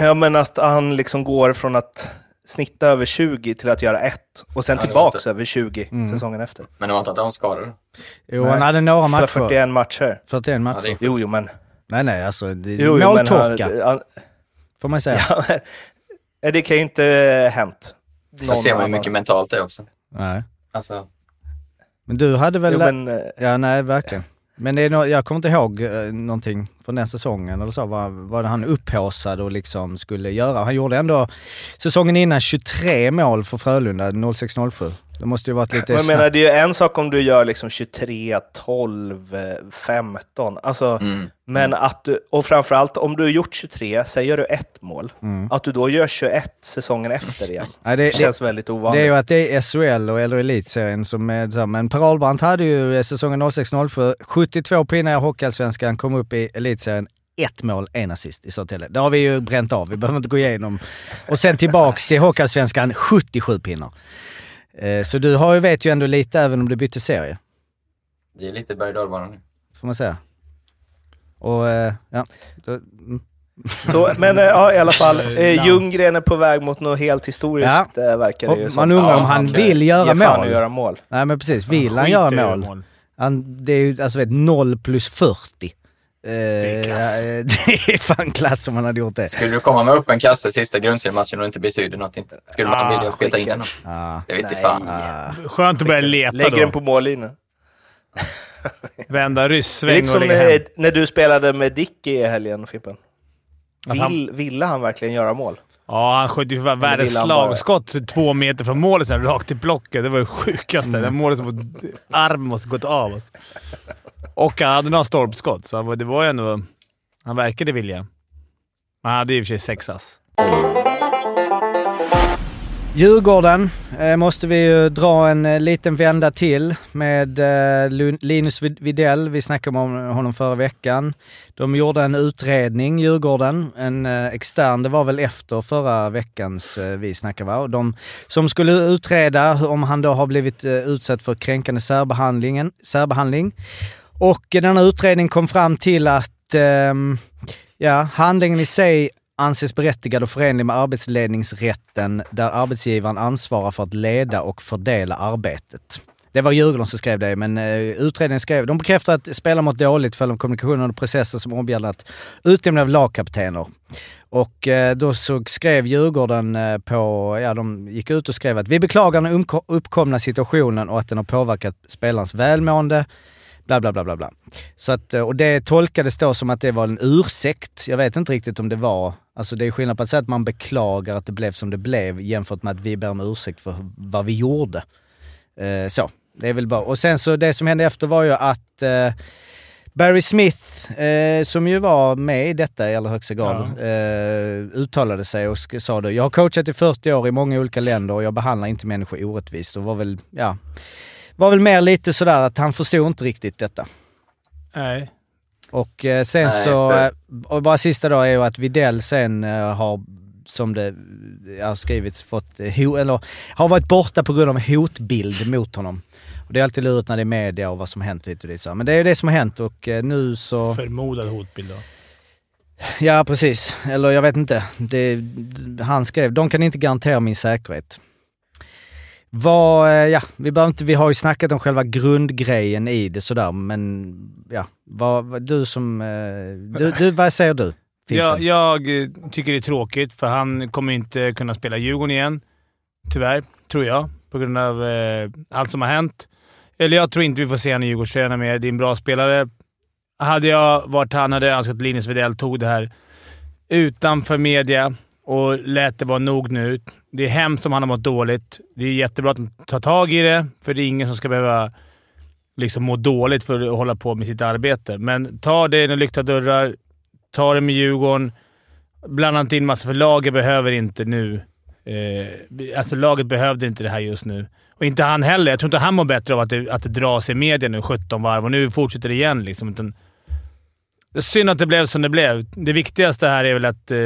Ja, men att han liksom går från att snitta över 20 till att göra ett och sen Ja, tillbaks inte- över 20 Mm. säsongen efter. Men det var inte att han var skadad? Jo, Nej. han hade några matcher. 41 matcher. 41 Ja, matcher. är Jo, jo, men... Nej, nej, alltså det, Jo, jo, men måltorka han, han, får man säga. ja, men- det kan ju inte hänt. Där någon ser man ju annanstans. mycket mentalt det också. Nej. Alltså, Men du hade väl... Jo, men, eh, Ja, nej, verkligen. Men det är nå- jag kommer inte ihåg eh, någonting från den säsongen eller så, vad, vad han upphaussade och liksom skulle göra. Han gjorde ändå säsongen innan 23 mål för Frölunda, 06-07. Det måste ju varit lite Men jag menar, det är ju en sak om du gör liksom 23, 12, eh, 15. Alltså, mm. men att du, och framförallt om du har gjort 23, sen gör du ett mål. Mm. Att du då gör 21 säsongen efter igen. Nej, det, Det det, känns väldigt det ovanligt. är ju att det är SHL och eller Elitserien som är så, men Per Ahlbrandt hade ju eh, säsongen 06-07 72 pinnar i Hockeyallsvenskan, kom upp i Elitserien ett mål, en assist i Södertälje. Det har vi ju bränt av, vi behöver inte gå igenom. Och sen tillbaks till Hockeyallsvenskan, 77 pinnar. Eh, Så du har ju, vet ju ändå lite även om du bytte serie, det är lite berg och nu. får man säga. Och eh, ja, då, mm. Så, men eh, ja, i alla fall, eh, Ljunggren är på väg mot något helt historiskt, ja. verkar det ju Och som. man undrar Ja, om han han vill göra mål. göra mål. Nej men precis, vill han Skiter göra att mål? Han, det är ju alltså vet, 0 plus 40. Eh, är klass. ja, det är fan klass om han hade gjort det. Skulle du komma med upp en kasse sista grundseriematchen och det inte betyder något, inte? skulle man Ah, vilja peta in den? Ah, Det vet inte Nej. fan. ah. Skönt att börja leta Lägger då. den på mållinjen. Vända Det ryssväng lite och lägga hem. eh, när du spelade med Dicky i helgen, Fimpen. Att han- Vill, ville han verkligen göra mål? Ja, han sköt ju för världens slagskott två meter från målet sen, rakt i blocket. Det var det sjukaste. Mm. Det målet som armen måste gått av. Alltså. Och han hade några stolpskott, så det var ju ändå... Han verkade vilja. Men han hade i och för sig sex ass. Djurgården eh, måste vi ju dra en eh, liten vända till med eh, Linus Videll. Vi snackade om honom förra veckan. De gjorde en utredning, Djurgården, en eh, extern, det var väl efter förra veckans eh, vi snackade va? Och De som skulle utreda om han då har blivit eh, utsatt för kränkande särbehandling. Och denna utredning kom fram till att eh, ja, handlingen i sig anses berättigad och förenlig med arbetsledningsrätten där arbetsgivaren ansvarar för att leda och fördela arbetet. Det var Djurgården som skrev det, men eh, utredningen skrev, de bekräftar att spelare mått dåligt för av kommunikationen och processer som omgärdat utnämning av lagkaptener. Och eh, då så skrev Djurgården eh, på, ja de gick ut och skrev att vi beklagar den uppkomna situationen och att den har påverkat spelarens välmående. Bla, bla, bla, bla, bla. Så att, eh, och det tolkades då som att det var en ursäkt. Jag vet inte riktigt om det var... Alltså det är skillnad på att säga att man beklagar att det blev som det blev jämfört med att vi ber om ursäkt för vad vi gjorde. Eh, så, det är väl bara... Och sen så det som hände efter var ju att eh, Barry Smith, eh, som ju var med i detta i allra högsta grad, eh, uttalade sig och sa det. Jag har coachat i 40 år i många olika länder och jag behandlar inte människor orättvist. Och var väl, ja, var väl mer lite sådär att han förstod inte riktigt detta. Nej. Och eh, sen Nej, så, för- eh, och bara sista då är ju att Videll sen eh, har, som det har skrivits, fått, ho, eller har varit borta på grund av hotbild mot honom. Och det är alltid lurigt när det är media och vad som hänt hit och dit. så. Men det är ju det som har hänt och eh, nu så... Förmodad hotbild då. Ja, precis. Eller jag vet inte. Det, han skrev, de kan inte garantera min säkerhet. Vad, eh, ja, vi, behöver inte, vi har ju snackat om själva grundgrejen i det sådär, men ja, vad, vad, du som... Eh, du, du, vad säger du? Jag, jag tycker det är tråkigt, för han kommer inte kunna spela Djurgården igen. Tyvärr, tror jag. På grund av eh, allt som har hänt. Eller jag tror inte vi får se honom i Djurgårdströjorna mer. Det är en bra spelare. Hade jag varit han hade jag önskat att Linus Widell tog det här utanför media och lät det vara nog nu. Det är hemskt om han har mått dåligt. Det är jättebra att ta tag i det, för det är ingen som ska behöva liksom må dåligt för att hålla på med sitt arbete. Men ta det med lyckta dörrar. Ta det med Djurgården. Blanda inte in massa, för laget behöver inte nu. Eh, alltså laget behövde inte det här just nu. Och inte han heller. Jag tror inte han mår bättre av att det, att det dras i media nu 17 varv och nu fortsätter det igen. Liksom. Utan, synd att det blev som det blev. Det viktigaste här är väl att, eh,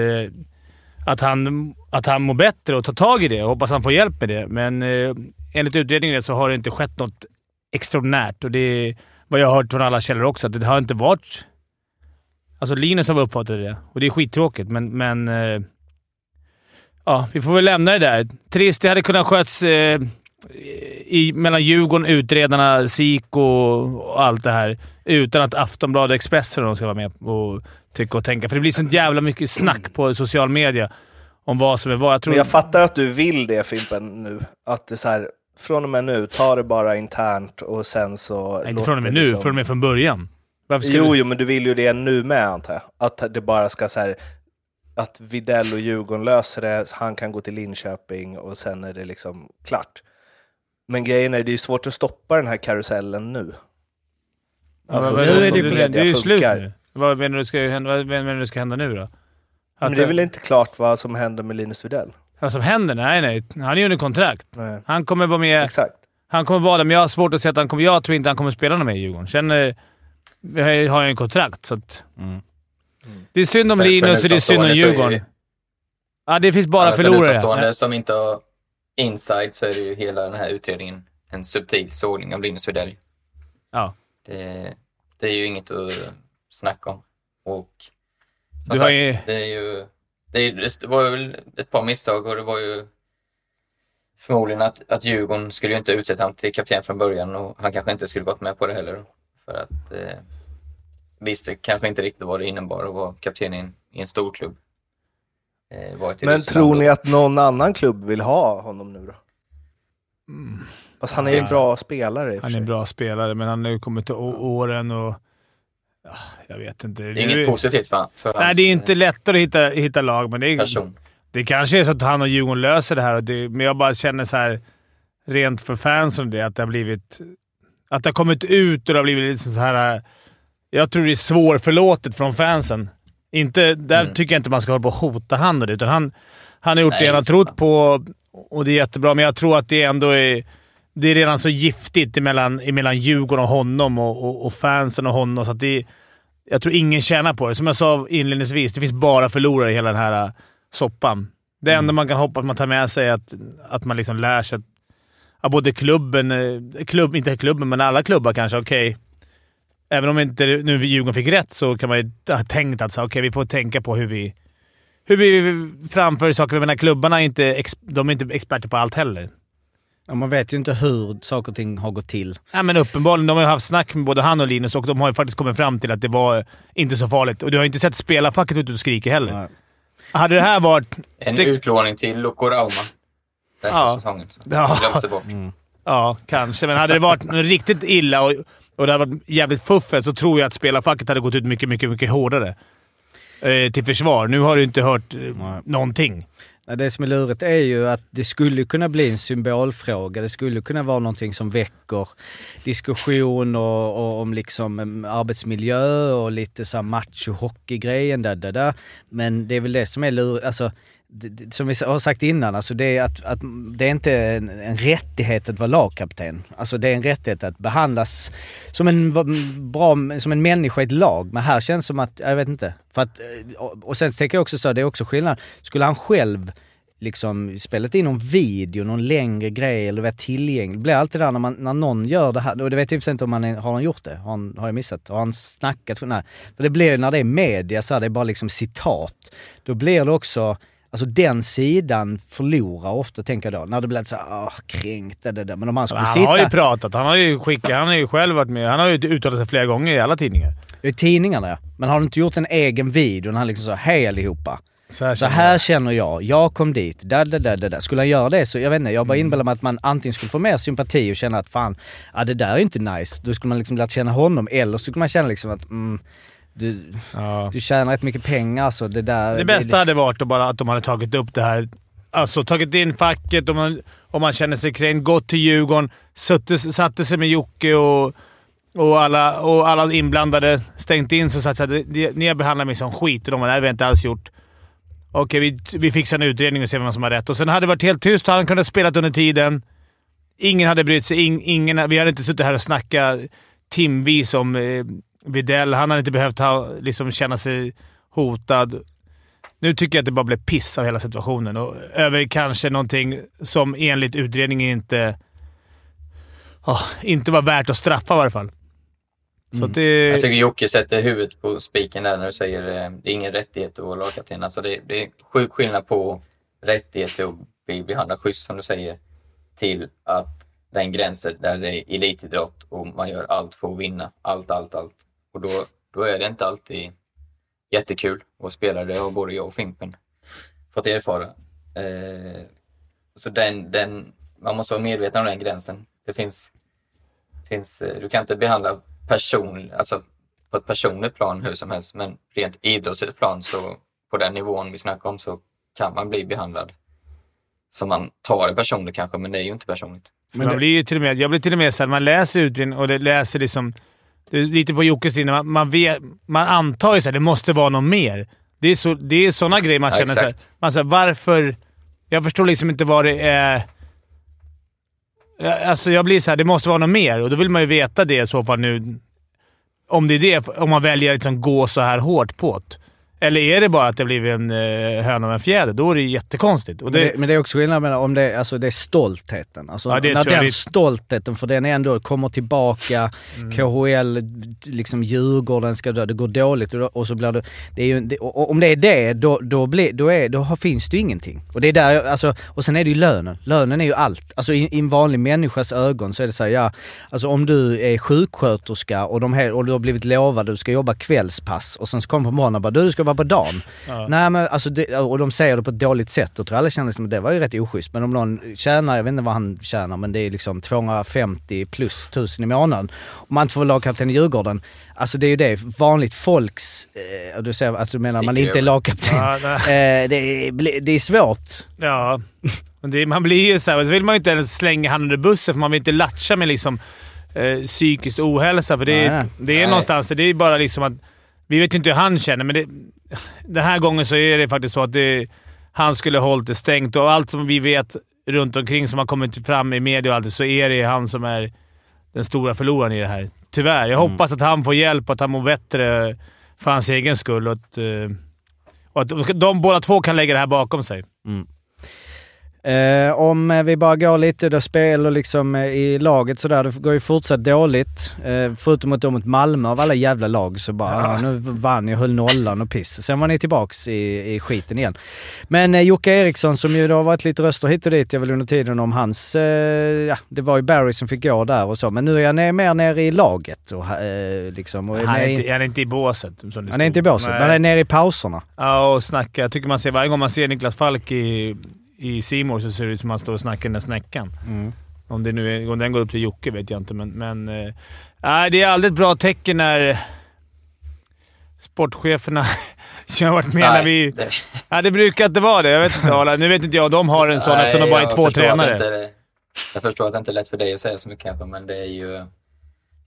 att, han, att han mår bättre och tar tag i det. och hoppas han får hjälp med det. Men eh, enligt utredningen så har det inte skett något extraordinärt och det är vad jag har hört från alla källor också. Att det har inte varit... Alltså Linus har uppfattat det och det är skittråkigt, men... men eh, ja, vi får väl lämna det där. Trist. Det hade kunnat sköts eh, i, mellan Djurgården, utredarna, SIK och allt det här utan att Aftonbladet och Expressen och de ska vara med och tycka och tänka. För det blir sånt jävla mycket snack på social media om vad som är vad. Jag tror... Men jag fattar att du vill det Fimpen nu. Att det är så här, från och med nu, ta det bara internt och sen så... Nej, inte från och med det nu. liksom- Från och med från början. Jo, du- jo, men du vill ju det nu med antar jag. Att det bara ska så här, att Videll och Djurgården löser det, så han kan gå till Linköping och sen är det liksom klart. Men grejen är, det är svårt att stoppa den här karusellen nu. Alltså, men så nu är det, media det är ju slut nu. Vad menar du ska hända, vad menar du ska hända nu då? Men Att det är väl inte klart vad som händer med Linus Widell? Vad som händer? Nej, nej. Han är ju under kontrakt. Nej. Han kommer vara med. Exakt. Han kommer vara där, men jag har svårt att se att han kommer... Jag tror inte han kommer spela någon mer i Djurgården. Sen eh, vi har jag en kontrakt, så att... Mm. Det är synd om För- för Linus och det är synd om är Djurgården. ju- Ja, det finns bara Ja, för förlorare. utomstående som inte har inside så är det ju hela den här utredningen en subtil sågning av Linus Widell. Ja. Det, det är ju inget att snacka om. Och som Du har sagt, ju- det är ju... Det, är, det var väl ett par misstag och det var ju förmodligen att, att Djurgården skulle ju inte utsett honom till kapten från början och han kanske inte skulle gått med på det heller. För att eh, visste kanske inte riktigt vad det innebar att vara kapten i en, i en stor klubb. Eh, varit i Men Ryssland tror ni att någon annan klubb vill ha honom nu då? Fast han är ju en bra spelare i och för Han är en sig. bra spelare, men han har ju kommit till åren och... Ja, jag vet inte. Det är inget positivt för, för Nej, hans det är inte lättare att hitta, hitta lag, men det är, person. Det kanske är så att han och Djurgården löser det här, det, men jag bara känner så här rent för fansen det, att det har blivit... Att det har kommit ut och det har blivit lite så här... Jag tror det är svårförlåtet från fansen. Inte, där Mm. tycker jag inte man ska hålla på och hota han utan han, han har gjort Nej, det han har trott på och det är jättebra, men jag tror att det ändå är... Det är redan så giftigt emellan, emellan Djurgården och honom och, och, och fansen och honom, så att det... Jag tror ingen tjänar på det. Som jag sa inledningsvis, det finns bara förlorare i hela den här äh, soppan. Det Mm. enda man kan hoppas att man tar med sig är att, att man liksom lär sig att, att både klubben, eh, klubb, inte klubben, men alla klubbar kanske, okej. även om inte nu Djurgården fick rätt så kan man ju ha tänkt att okej, vi får tänka på hur vi, hur vi framför saker. Jag menar, klubbarna är inte, de är inte experter på allt heller. Ja, man vet ju inte hur saker och ting har gått till. Nej, men uppenbarligen. De har ju haft snack med både han och Linus och de har ju faktiskt kommit fram till att det var inte så farligt. Och du har ju inte sett spelarfacket ute och skrika heller. Nej. Hade det här varit... En det- utlåning till Loco Rauma. Ja. säsongen. Ja. Bort. Ja, kanske. Men hade det varit riktigt illa och och det hade varit jävligt fuffet så tror jag att spelarfacket hade gått ut mycket, mycket, mycket hårdare eh, till försvar. Nu har du inte hört eh, någonting. Det som är lurigt är ju att det skulle kunna bli en symbolfråga. Det skulle kunna vara någonting som väcker diskussion och, och om liksom arbetsmiljö och lite så här macho-hockey-grejen. Där, där, där. Men det är väl det som är lurigt. Alltså, det, som vi har sagt innan, alltså det är att, att det är inte en, en rättighet att vara lagkapten. Alltså det är en rättighet att behandlas som en bra, som en människa i ett lag. Men här känns det som att, jag vet inte. För att, eh, och, sen tänker jag också så, det är också skillnad. Skulle han själv liksom spelat in någon video, någon längre grej eller varit tillgänglig. Det blir alltid där när, man, när någon gör det här, och det vet jag i och för sig inte om han är, har han gjort det? Har, han, har jag missat? Har han snackat? Nej. För det blir ju när det är media så här, det är bara liksom citat. Då blir det också, alltså den sidan förlorar ofta tänker jag då. När det blir så åh, kränkt, det, det. Men om han skulle Han sitta... har ju pratat. Han har ju skickat. Han har ju själv varit med. Han har ju uttalat sig flera gånger i alla tidningar. I tidningarna ja. Men har du inte gjort en egen video när han liksom så hej allihopa. Så här, Så här känner jag, jag kom dit, där, där, där, där, där. Skulle han göra det så, jag vet inte, jag bara inbillar mig att man antingen skulle få mer sympati och känna att fan, ja det där är inte nice. Då skulle man liksom lärt känna honom, eller så skulle man känna liksom att mm, du, Ja. du tjänar rätt mycket pengar så det där... Det bästa hade varit bara, att de hade tagit upp det här. Alltså tagit in facket om man, om man känner sig kränkt. Gått till Djurgården, sutte, satte sig med Jocke och, och, alla, och alla inblandade. Stängt in så sagt så här, "Det- ni har behandlat mig som skit och de bara “nej, vi har inte alls gjort”. Okej, vi, vi fixar en utredning och ser vem som har rätt. Och sen hade det varit helt tyst och han kunde ha spelat under tiden. Ingen hade brytt sig. In, ingen, vi hade inte suttit här och snackat timvis om eh, Videll. Han hade inte behövt ha, liksom, känna sig hotad. Nu tycker jag att det bara blev piss av hela situationen och över kanske någonting som enligt utredningen inte, ah, inte var värt att straffa i varje fall. Så att det... Jag tycker Jocke sätter huvudet på spiken där när du säger eh, det är ingen rättighet att vara lagkapten. Alltså det, det är sjuk skillnad på rättighet att bli behandlad schysst som du säger till att den gränsen där det är elitidrott och man gör allt för att vinna. Allt, allt, allt. Och då, då är det inte alltid jättekul att spela. Det har både jag och Fimpen fått erfara. Eh, så den, den, man måste vara medveten om den gränsen. Det finns, finns eh, du kan inte behandla person, alltså på ett personligt plan hur som helst, men rent idrottsligt plan så på den nivån vi snackar om så kan man bli behandlad som man tar det personligt kanske, men det är ju inte personligt. Men man blir ju till och med, jag blir till och med såhär, man läser utredningen och det läser liksom... Lite på Jockes linje. Man, man, vet, man antar ju att det måste vara något mer. Det är, så, det är såna grejer man Ja, känner. så exakt. man säger varför... Jag förstår liksom inte vad det är... Alltså jag blir så här, det måste vara något mer och då vill man ju veta det i så fall nu. Om det är det, om man väljer att liksom gå så här hårt på det. Eller är det bara att det blivit en eh, höna med en fjäder? Då är det ju jättekonstigt. Och Men det, det, men det är också skillnad mellan om det, alltså det är stoltheten. Alltså Ja, det när den det- stoltheten, för den ändå kommer tillbaka, Mm. KHL, liksom Djurgården ska dö, det går dåligt och, och så blir det... det, är ju, det om det är det, då, då, blir, då, är, då finns det ju ingenting. Och det är där, alltså, och sen är det ju lönen. Lönen är ju allt. Alltså i, i en vanlig människas ögon så är det så här, ja, alltså om du är sjuksköterska och, de här, och du har blivit lovad att du ska jobba kvällspass och sen så kommer på morgonen och bara du, du ska vara på dagen. Ja. Nej men alltså, det, och de säger det på ett dåligt sätt. Då tror jag alla känner som att det var ju rätt oschysst. Men om någon tjänar, jag vet inte vad han tjänar, men det är liksom 250 plus tusen i månaden. Om man inte får lagkapten i Djurgården. Alltså det är ju det, vanligt folks, eh, du säger att du menar att man Sticker inte är lagkapten. Ja, eh, det, är, det är svårt. Ja, men det, man blir ju såhär. Så vill man ju inte ens slänga han under bussen för man vill inte latcha med liksom, eh, psykisk ohälsa. För det, är- Nej, nej. det är Nej. någonstans... Det är bara liksom att... Vi vet ju inte hur han känner, men det, den här gången så är det faktiskt så att det, han skulle ha hållit det stängt och allt som vi vet runt omkring som har kommit fram i media och allt så är det han som är den stora förloraren i det här. Tyvärr. Jag hoppas att han får hjälp och att han mår bättre för hans egen skull. Och att, eh, och att de båda två kan lägga det här bakom sig. Eh, om eh, vi bara går lite då spel och liksom eh, i laget sådär, det går ju fortsatt dåligt. Eh, förutom mot, då mot Malmö av alla jävla lag så bara, ja. nu vann jag, höll nollan och piss. Sen var ni tillbaks i, i skiten igen. Men eh, Jocke Eriksson som ju då har varit lite röster hit och dit, jag vill under tiden om hans, eh, ja det var ju Barry som fick gå där och så, men nu är han ner- mer nere i laget och eh, liksom. Och Han är, inte, han är inte i båset. Som han stod. är inte i båset, men han är nere i pauserna. Ja, och snackar. Jag tycker man ser varje gång man ser Niklas Falk i i Simor så ser det ut som att han står och snackar den där snäckan. Mm. Om, det nu är, om den går upp till Jocke vet jag inte, men... men nej, det är aldrig ett bra tecken när sportcheferna som har varit med när vi... det, Ja, det brukar inte vara det. Jag vet inte, Arla. Nu vet inte jag. De har en sån Nej, eftersom de bara är två tränare. det inte- jag förstår att det inte är lätt för dig att säga så mycket kanske, men det är ju,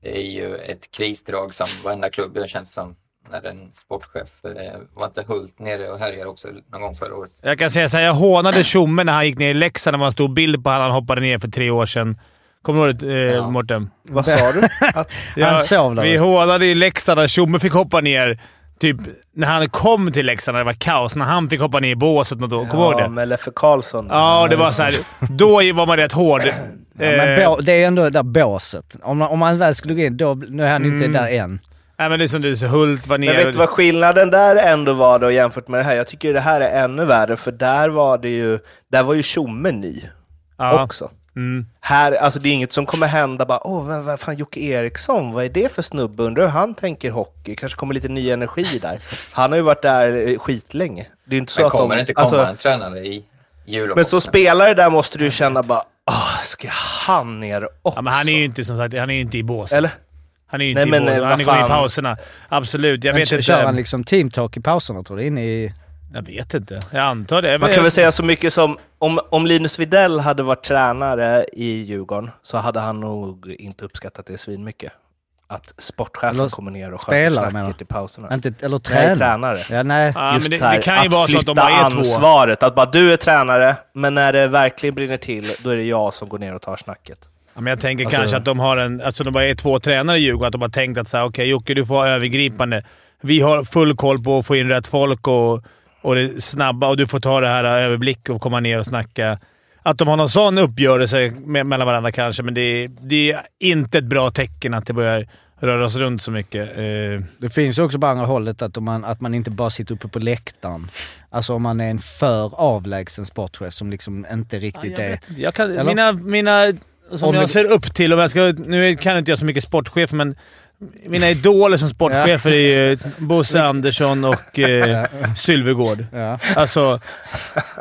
det är ju ett krisdrag som varenda klubb gör känns som. När en sportchef eh, var inte Hult nere och härjade också någon gång förra året. Jag kan säga så här, jag hånade Tjomme när han gick ner i Leksand. Det var en stor bild på honom han hoppade ner för tre år sedan. Kommer du ihåg det, eh, Ja. Mårten? Vad sa du? Att, Han sov där. Vi hånade i Leksand när Tjomme fick hoppa ner. Typ när han kom till Leksand när det var kaos. När han fick hoppa ner i båset något år. Kommer du ihåg ja, det? med Leffe Karlsson. Ja, det var så här, Då var man rätt hård. Ja, men Eh, det är ändå det där båset. Om man, om man väl skulle gå in, då, nu är han inte Mm. där än. Nej, men det är som du säger. Hult var Men ner. vet du vad skillnaden där ändå var då jämfört med det här? Jag tycker det här är ännu värre, för där var det ju, där var ju Tjomme ny ja. också. Mm. Här, alltså det är inget som kommer hända bara, åh, vad, vad fan, Jocke Eriksson, vad är det för snubbe? Undrar hur han tänker hockey? Kanske kommer lite ny energi där. Han har ju varit där eh, skitlänge. Det är inte så Men att kommer de, det inte komma alltså, en tränare i jullockouten? Men som spelare där måste du ju känna bara, åh, ska han ner också? Ja, men han är ju inte som sagt han är ju inte i båset. Eller? Han är ju Nej, inte men, i eh. Han går i fan. pauserna. Absolut. Jag Men vet kör, inte. kör han liksom teamtalk i pauserna tror du? Inne i... Jag vet inte. Jag antar det. Man kan väl säga så mycket som, om, om Linus Widell hade varit tränare i Djurgården så hade han nog inte uppskattat det svinmycket. Att sportchefen Eller kommer ner och sköter snacket i pauserna. Inte, eller Nej, tränare? tränare. Ja, nej. Ja, Just men det, här, det kan ju att vara så att de flytta bara är två. ansvaret. Att bara du är tränare, men när det verkligen brinner till, då är det jag som går ner och tar snacket. Ja, men jag tänker Alltså- kanske att de har en... Alltså de bara är två tränare i Djurgården. Att de har tänkt att så okej Jocke, du får vara övergripande. Vi har full koll på att få in rätt folk och, och det snabba och du får ta det här överblick och komma ner och snacka. Att de har någon sån uppgörelse med, mellan varandra kanske, men det är, det är inte ett bra tecken att det börjar röra sig runt så mycket. Eh, Det finns ju också på andra hållet att, man, att man inte bara sitter uppe på läktaren. Alltså om man är en för avlägsen sportchef som liksom inte riktigt jag är... kan, mina, mina som Om jag ser upp till, om jag ska, nu kan inte jag så mycket sportchef, men mina idoler som sportchefer är ju Bosse Andersson och eh, Sylvegård. Ja. Alltså,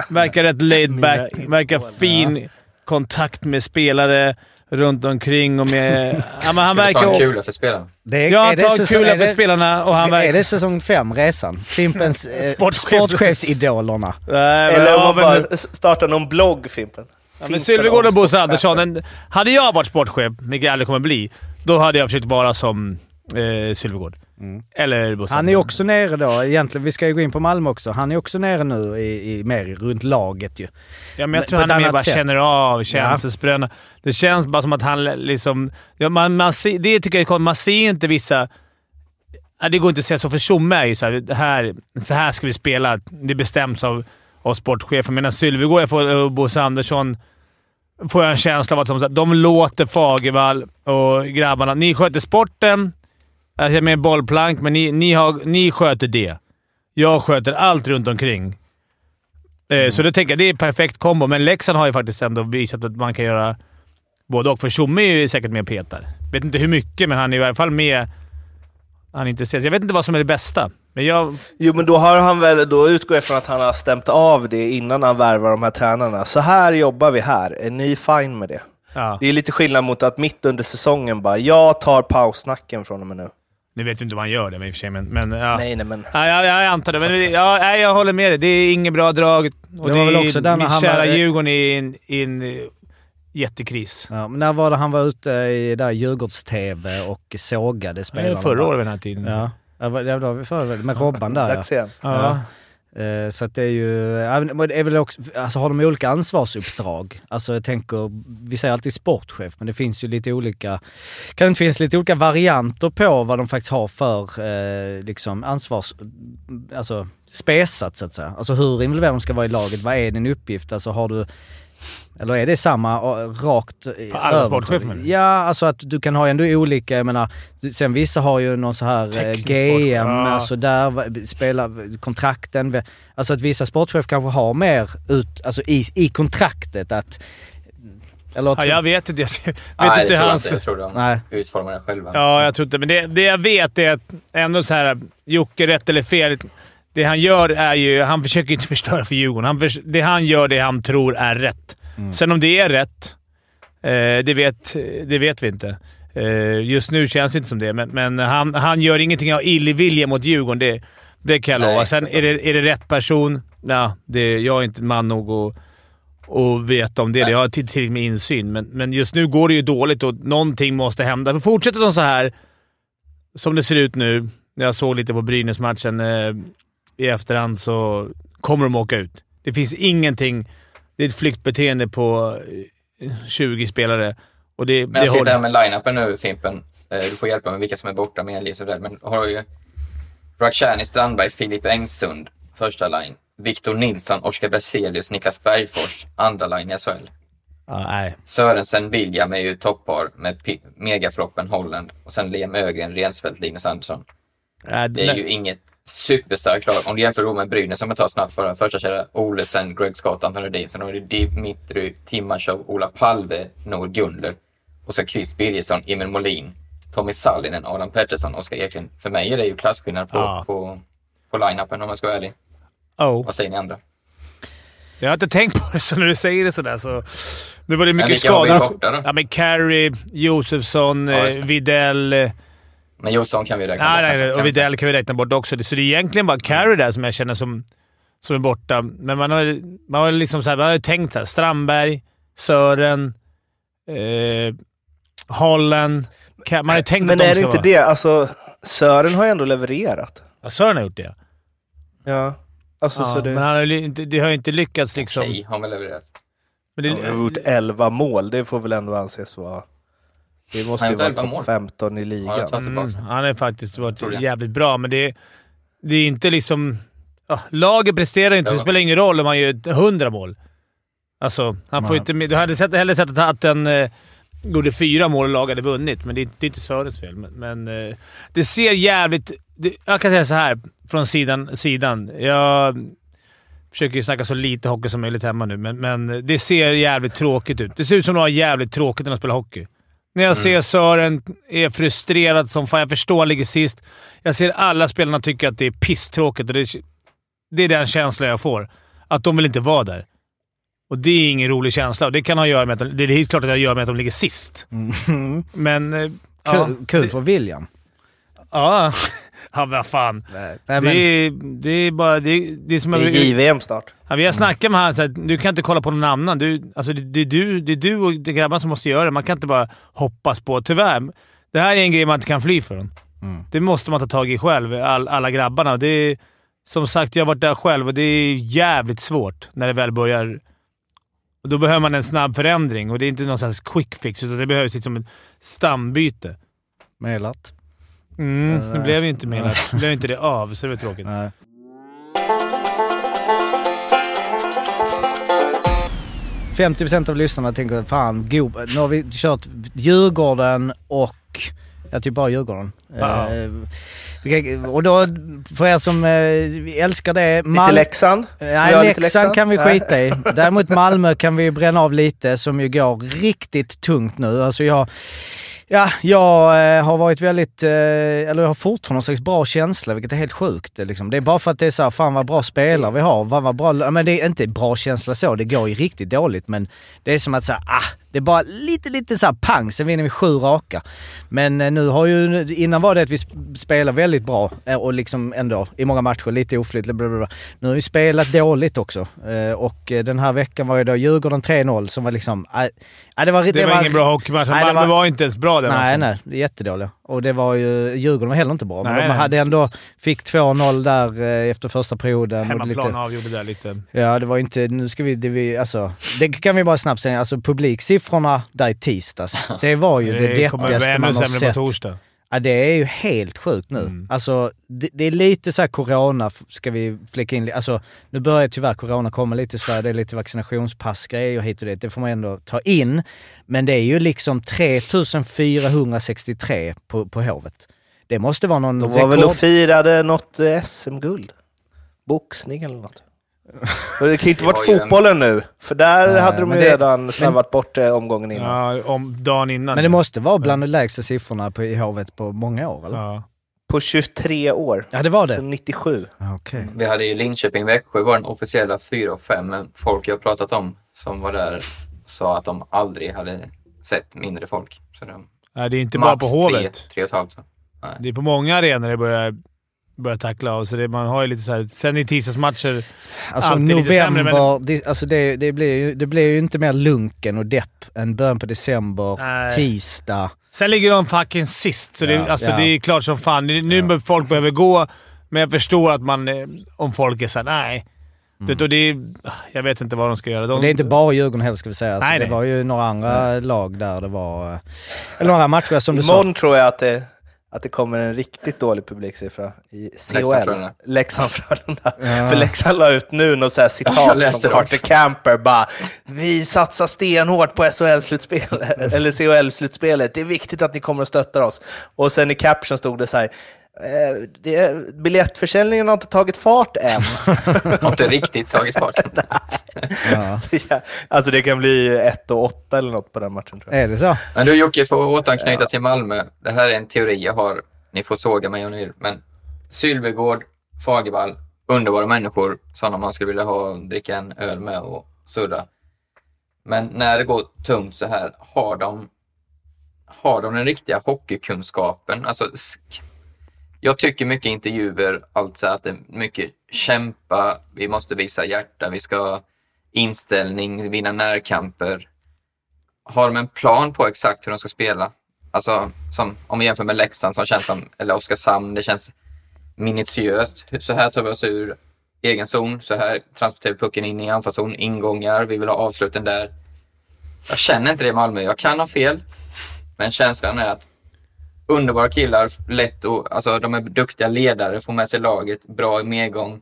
verkar rätt laid back, verkar fin kontakt med spelare runt omkring och med... Ja, men han Ska vi ta verkar... kula för spelarna? Det är, Ja, han tar säsong- kula är för det- spelarna och han Är verkar... det säsong fem, Resan? Fimpens eh, Sportchefs- sportchefsidolerna. Nej, men- Eller om man bara startar någon blogg, Fimpen. Ja, men Sylvegård och Bosse. Andersson. En, hade jag varit sportchef, vilket jag aldrig kommer bli, då hade jag försökt vara som eh, Sylvegård. Eller Bosse Han är också nere då, egentligen, vi ska ju gå in på Malmö också. Han är också nere nu i, i mer runt laget ju. Ja, men Men jag tror på han mer bara sätt. känner av, känselspröna. Det känns bara som att han liksom... Ja, man, man ser, det tycker jag är. Man ser ju inte vissa... Ja, det går inte att säga så, för Tjomme är ju så här, det här, så här ska vi spela. Det bestäms av, av sportchefen. Medan Sylvegård jag får- och Bosse Andersson får jag en känsla av att som, de låter Fagervall och grabbarna... Ni sköter sporten, alltså med bollplank, men ni, ni, har, ni sköter det. Jag sköter allt runt omkring. Eh, Så det tänker jag, det är perfekt kombo, men Leksand har ju faktiskt ändå visat att man kan göra både och. För Tjomme är ju säkert med och petar. Vet inte hur mycket, men han är i alla fall med. Han är intresserad. Jag vet inte vad som är det bästa, men jag... Jo, men då har han väl, då utgår jag från att han har stämt av det innan han värvar de här tränarna. Så här jobbar vi här. Är ni fine med det? Ja. Det är lite skillnad mot att mitt under säsongen bara, jag tar paussnacken från och med nu. Nu vet inte om han gör det, men i och för sig, men... men ja. Nej, nej, men... Ja, jag, jag antar det, men ja, nej, jag håller med dig. Det är inget bra drag. Och Det det, var väl är också där när min han kära var- Djurgården i en, i en eh, jättekris. Ja, men när var det han var ute i där Djurgårds-TV och sågade Det spelarna? är förra året vid den här tiden. Ja, ja det var vi förra. Med Robban där ja. Dags igen. Ja. Eh, Så att det är ju, ja, det är väl också, alltså har de olika ansvarsuppdrag? Alltså jag tänker, vi säger alltid sportchef, men det finns ju lite olika, kan det inte finnas lite olika varianter på vad de faktiskt har för eh, liksom ansvars, alltså spesat så att säga. Alltså hur involverade de ska vara i laget, vad är din uppgift? Alltså har du, eller är det samma eh, rakt eh, På alla sportchefer? Ja, alltså att du kan ha ändå olika, jag menar, sen vissa har ju någon så här eh, Teknisk GM, ja. alltså där spelar kontrakten. Alltså att vissa sportchefer kanske har mer ut, alltså i, i kontraktet att... Eller Ja, jag vet inte. Jag vet Nej, inte det tror jag hans... inte. Jag tror de Nej. utformar det själva. Ja, jag tror inte. Men det, det jag vet är att ändå så här, Jocke, rätt eller fel. Det han gör är ju... Han försöker inte förstöra för Djurgården. Han förs, det han gör det han tror är rätt. Mm. Sen om det är rätt Eh, det, vet, det vet vi inte. Eh, just nu känns det inte som det, men, men han, han gör ingenting av illvilja mot Djurgården. Det, det kan jag Nej, lova. Sen är det, är det rätt person? Ja, det, jag är inte man nog att och veta om det. Nej. Jag har till- tillräckligt med insyn, men, men just nu går det ju dåligt och någonting måste hända. För fortsätter de så här, som det ser ut nu, när jag såg lite på Brynäs-matchen eh, i efterhand, så kommer de åka ut. Det finns ingenting. Det är ett flyktbeteende på eh, 20 spelare. Och det, Men det jag sitter håller- här med line-upen nu, Fimpen. Eh, Du får hjälpa mig med vilka som är borta med Elias och där. Men har du ju Rakhshani Strandberg, Filip Engsund, första line. Viktor Nilsson, Oskar Berzelius, Niklas Bergfors, andra line i SHL. Ja, nej. Sörensen, William är ju toppar med megafloppen Holland. Och sen Liam Ögren, Rensfeldt, Linus Andersson. Nej, Det är nej. ju inget superstarkt lag. Om du jämför då med Brynäs, som jag tar snabbt bara. Första kedjan, Olesen, Greg Scott, Anton Rudin. Sen har du Dimitri Timashov, Ola Palve, Noel Gunler. Och så Chris Birgersson, Emil Molin, Tommy Sallinen, Adam Pettersson, Oskar Eklind. För mig är det ju klasskillnad på, Ja. på, på line-upen om jag ska vara ärlig. Oh. Vad säger ni andra? Jag har inte tänkt på det, så när du säger det sådär så... Nu var det mycket då? Ja, men Carey, Josefsson, Ja, eh. Videll... Men Josson kan vi räkna Nej, bort nej, nej, och vi inte? Videll kan vi räkna bort också. Så det är egentligen bara Carey där som jag känner som, som är borta. Men man har, man har liksom så här, man har ju tänkt så här, Strandberg, Sören, eh, Holland. Man har tänkt Men att de är det inte vara... det? Alltså, Sören har ju ändå levererat. Ja, Sören har gjort det. Ja. Alltså, Ja, så det... Men han har, ju inte, det har ju inte lyckats liksom. Okej, har väl levererat. Men det, Han har gjort 11 mål. Det får väl ändå anses vara... Det måste Han ju har vara gjort 11 mål. topp 15 i Ja, ligan. tar Mm, han har faktiskt varit jävligt bra, men det, det är inte liksom... Ja, laget presterar inte, så det Ja. spelar ingen roll om han gör 100 mål. Alltså, han får inte... Du hade sett, hellre sett att, att den eh, gjorde fyra mål och laget hade vunnit, men det, är- det är inte Sörens fel. Men, men eh, det ser jävligt... Det, jag kan säga så här från sidan. sidan. Jag försöker ju snacka så lite hockey som möjligt hemma nu, men, men det ser jävligt tråkigt ut. Det ser ut som de har jävligt tråkigt när de spelar hockey. När jag ser Sören är frustrerad som fan. Jag förstår han ligger sist. Jag ser alla spelarna tycka att det är pisstråkigt och det, det är den känslan jag får. Att de vill inte vara där. Och det är ingen rolig känsla. Det kan ha att göra med att de, det är helt klart att det har att göra med att de ligger sist. Mm. Men... eh, ja, Kul, kul det- för William. Ja. Ja, vad fan. Nej, Det men, är, det är bara... Det, det är som Det är JVM snart. Ja, vi har snackat med honom att du kan inte kolla på någon annan. Du, alltså det, det, är du, det är du och grabbarna som måste göra det. Man kan inte bara hoppas på... Tyvärr. Det här är en grej man inte kan fly från. Mm. Det måste man ta tag i själv, all, alla grabbarna. Det är, som sagt, jag har varit där själv och det är jävligt svårt när det väl börjar. Och då behöver man en snabb förändring och det är inte någon slags quick fix, utan det behövs liksom ett stambyte. Medlat. Mm, det blev ju inte mer. Det blev inte det av, så det var tråkigt. Nej. procent av lyssnarna tänker fan, go, nu har vi kört Djurgården och, ja typ bara Djurgården. Eh, och då, för er som eh, älskar det, Lite Mal- Leksand. Nej, lite Leksand kan vi skita i. Däremot Malmö kan vi bränna av lite, som ju går riktigt tungt nu. Alltså jag, ja, jag eh, har varit väldigt, eh, eller jag har fortfarande någon slags bra känsla, vilket är helt sjukt. eh, Liksom. Det är bara för att det är så här, fan vad bra spelare vi har. Vad, vad bra, men det är inte bra känsla så, det går ju riktigt dåligt. Men det är som att säga, ah, det är bara lite, lite så här pang, sen vinner vi sju raka. Men eh, nu har ju, innan var det att vi sp- spelar väldigt bra och liksom ändå i många matcher lite oflytligt. Nu har vi spelat dåligt också. Och den här veckan var ju då Djurgården 3-0 som var liksom... äh, det var, Det, var ingen bra hockeymatch. Det Malmö var- var, inte ens bra den Nej, matchen. nej. Det är jättedåliga. Och det var ju... Djurgården var heller inte bra. Men Nej, de nej. hade ändå... Fick 2-0 där eh, efter första perioden. Hemmaplan lite- avgjorde där lite. Ja, det var inte... Nu ska vi... Det, vi alltså, det kan vi bara snabbt säga. Alltså publiksiffrorna där i tisdags. Det var ju det, Det kommer deppigaste bli man ännu har sämre sett. på torsdag. Ja, det är ju helt sjukt nu. Mm. Alltså, det, det är lite så här corona, ska vi fläcka in. Alltså, nu börjar tyvärr corona komma lite i Sverige. Det är lite vaccinationspassgrejer hit och dit. Det får man ändå ta in. Men det är ju liksom 3463 på, på Hovet. Det måste vara någon De var väl och rekord. firade något eh, SM-guld. Boxning eller något. Det kan ju inte varit var ju en- fotbollen nu, för där Nej, hade de ju det- redan slarvat bort omgången innan. Ja, om dagen innan. Men det måste vara bland de lägsta siffrorna på, i Hovet på många år, eller? Ja, Ja. På 23 år. det var Så det. 97. Okej. Vi hade ju Linköping-Växjö var den officiella 4 och 5, men folk jag pratat om som var där sa att de aldrig hade sett mindre folk. Så de, Nej, det är inte bara på Hovet. Tre, tre och ett halvt. Så. Det är på många arenor det börjar, börjar tackla av. Så det, man har ju lite så här, sen i tisdagsmatcher, Alltså alltid lite sämre, november, men- det, alltså det, det, blir ju, det blir ju inte mer lunken och depp än början på december, Nej. tisdag. Sen ligger de fucking sist, så det, Ja, alltså, ja. det är klart som fan. Det- Nu ja. folk behöver gå, men jag förstår att man... eh, Om folk är såhär, nej. Det, och det är, jag vet inte vad de ska göra. De, det är inte bara Djurgården heller ska vi säga. Alltså, Nej, det nej. var ju några andra lag där det var... eh, Eller några matcher som du sa. Imorgon tror jag att det, att det kommer en riktigt dålig publiksiffra i COL. Leksand-Frölunda. Ja. För Leksand la ut nu något så här citat från Carter. Camper bara Vi satsar stenhårt på SHL-slutspel, eller CHL-slutspelet. Det är viktigt att ni kommer och stöttar oss. Och sen i caption stod det så här det, biljettförsäljningen har inte tagit fart än. Har inte riktigt tagit fart. Ja. Ja, alltså det kan bli 1 och 8 eller något på den matchen tror jag. Är det så? Men du Jocke, för att återanknyta till Malmö. Det här är en teori jag har. Ni får såga mig om ni vill. Men Sylvegård, Fagervall, underbara människor. Sådana man skulle vilja ha dricka en öl med och surra. Men när det går tungt så här, har de, har de den riktiga hockeykunskapen? Alltså, jag tycker mycket intervjuer, alltså att det är mycket kämpa, vi måste visa hjärta, vi ska ha inställning, vinna närkamper. Har de en plan på exakt hur de ska spela? Alltså, som, om vi jämför med Leksand som känns som, eller Oskarshamn, det känns minutiöst. Så här tar vi oss ur egen zon, så här transporterar vi pucken in i anfallszon, ingångar, vi vill ha avsluten där. Jag känner inte det i Malmö, jag kan ha fel, men känslan är att underbara killar, lätt och, alltså de är duktiga ledare, får med sig laget, bra i medgång.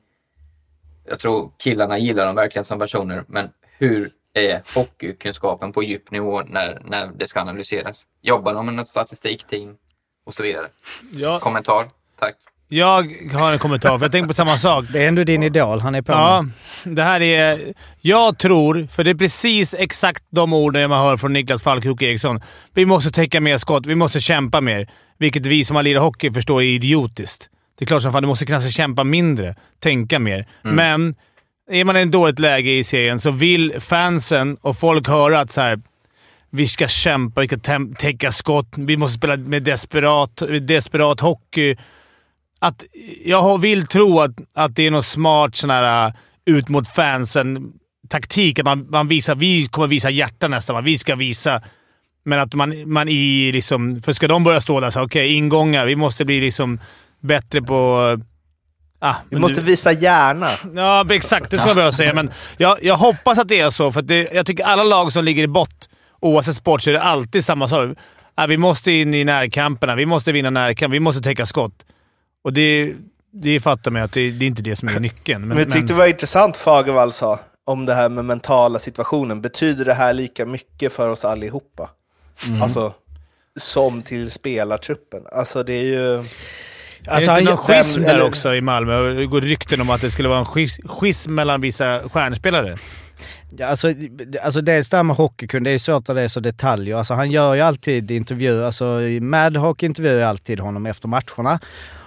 Jag tror killarna gillar dem verkligen som personer, men hur är hockeykunskapen på djup nivå när, när det ska analyseras? Jobbar de med något statistikteam och så vidare? Ja, Kommentar? Tack. Jag har en kommentar, för jag tänker på samma sak. Det är ändå din idol han är på Ja, med. det här är... Jag tror, för det är precis exakt de orden man hör från Niklas Falk Jocke Eriksson. Vi måste täcka mer skott, vi måste kämpa mer. Vilket vi som har lirat hockey förstår är idiotiskt. Det är klart som fan, du måste kanske kämpa mindre, tänka mer. Men är man i ett dåligt läge i serien så vill fansen och folk höra att så här, vi ska kämpa, vi ska täcka skott, vi måste spela med desperat, desperat hockey. Att jag vill tro att, att det är något smart sån här, uh, ut mot fansen taktik. Att man, man visar, vi kommer visa hjärta nästa match. Vi ska visa. Men att man, man i liksom... För ska de börja stå där så okej, ingångar. Vi måste bli liksom bättre på... uh, Ah, Vi måste du- visa hjärna. Ja, exakt. Det ska jag behöva säga. Men jag, jag hoppas att det är så, för det, jag tycker alla lag som ligger i bott, oavsett sport, så är det alltid samma sak. Ja, vi måste in i närkamperna. Vi måste vinna närkamp. Vi måste täcka skott. Och det, det fattar man att det, det är inte det som är nyckeln. Men, Men jag tyckte det var intressant Fagervall sa om det här med mentala situationen. Betyder det här lika mycket för oss allihopa? Alltså, som till spelartruppen. Alltså det är ju... alltså, är det inte någon schism där eller- också i Malmö? Det går rykten om att det skulle vara en schism, schism mellan vissa stjärnspelare. Ja, Alltså, alltså dels det här med hockeykund, det är svårt att det är så detaljer. Alltså han gör ju alltid intervjuer, alltså Madhawk intervjuar ju alltid honom efter matcherna.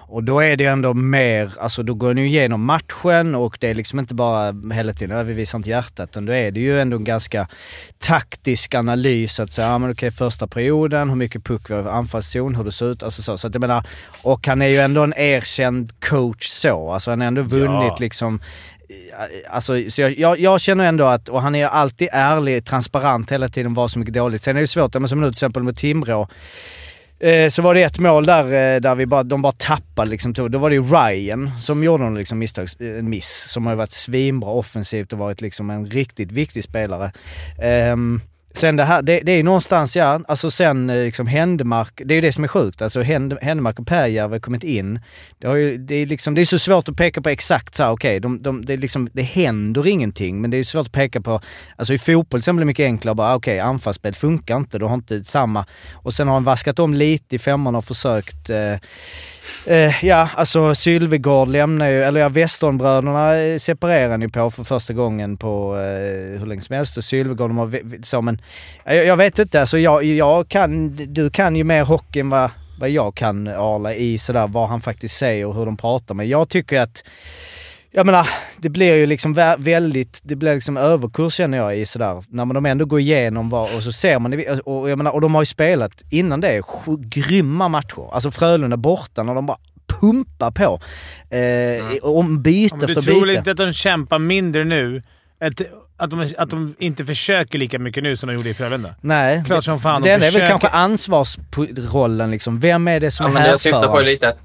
Och då är det ändå mer, alltså då går han ju igenom matchen och det är liksom inte bara hela tiden, "Ja, vi visar inte hjärtat, utan då är det ju ändå en ganska taktisk analys att säga, ja men okej första perioden, hur mycket puck vi har i anfallszon, hur det ser ut, alltså så. Så att jag menar, och han är ju ändå en erkänd coach så, alltså han har ändå vunnit Ja. liksom Alltså, så jag, jag, jag känner ändå att, och han är alltid ärlig, transparent hela tiden vad som är dåligt. Sen är det svårt, men som nu till exempel med Timrå. Eh, så var det ett mål där, eh, där vi bara, de bara tappade liksom. Då var det ju Ryan som gjorde en liksom misstags, en miss. Som har varit svinbra offensivt och varit liksom en riktigt viktig spelare. Um, sen det här, det, det är ju någonstans, ja, alltså sen eh, liksom Händemark, det är ju det som är sjukt. Alltså Händ- Händemark och Pääjärvi har kommit in. Det, har ju, det, är liksom, det är så svårt att peka på exakt så här, okej, de, de, det, liksom, det händer ingenting, men det är svårt att peka på, alltså i fotboll till exempel är det mycket enklare bara, okej, anfallsspel funkar inte, du har inte samma, och sen har han vaskat om lite i femman och försökt eh, Eh, ja, alltså Sylvegård lämnar ju, eller ja, Westernbröderna eh, separerar ni ju på för första gången på eh, hur länge som helst. Och Sylvegård de har så men, jag, jag vet inte, alltså jag, jag kan, du kan ju mer hockey än vad, vad jag kan Arla i sådär vad han faktiskt säger och hur de pratar men jag tycker att jag menar, det blir ju liksom vä- väldigt, det blir liksom överkurs känner jag i sådär, när man de ändå går igenom vad, och så ser man det, och, jag menar, och de har ju spelat innan det sju, grymma matcher. Alltså Frölunda borta när de bara pumpar på. Eh, Om byte Ja, men du efter tror byte. inte att de kämpar mindre nu? Att, att, de, att de inte försöker lika mycket nu som de gjorde i Frölunda? Nej, Klart som fan de det är väl kanske ansvarsrollen liksom. Vem är det som Ja, är men det jag syftar på lite att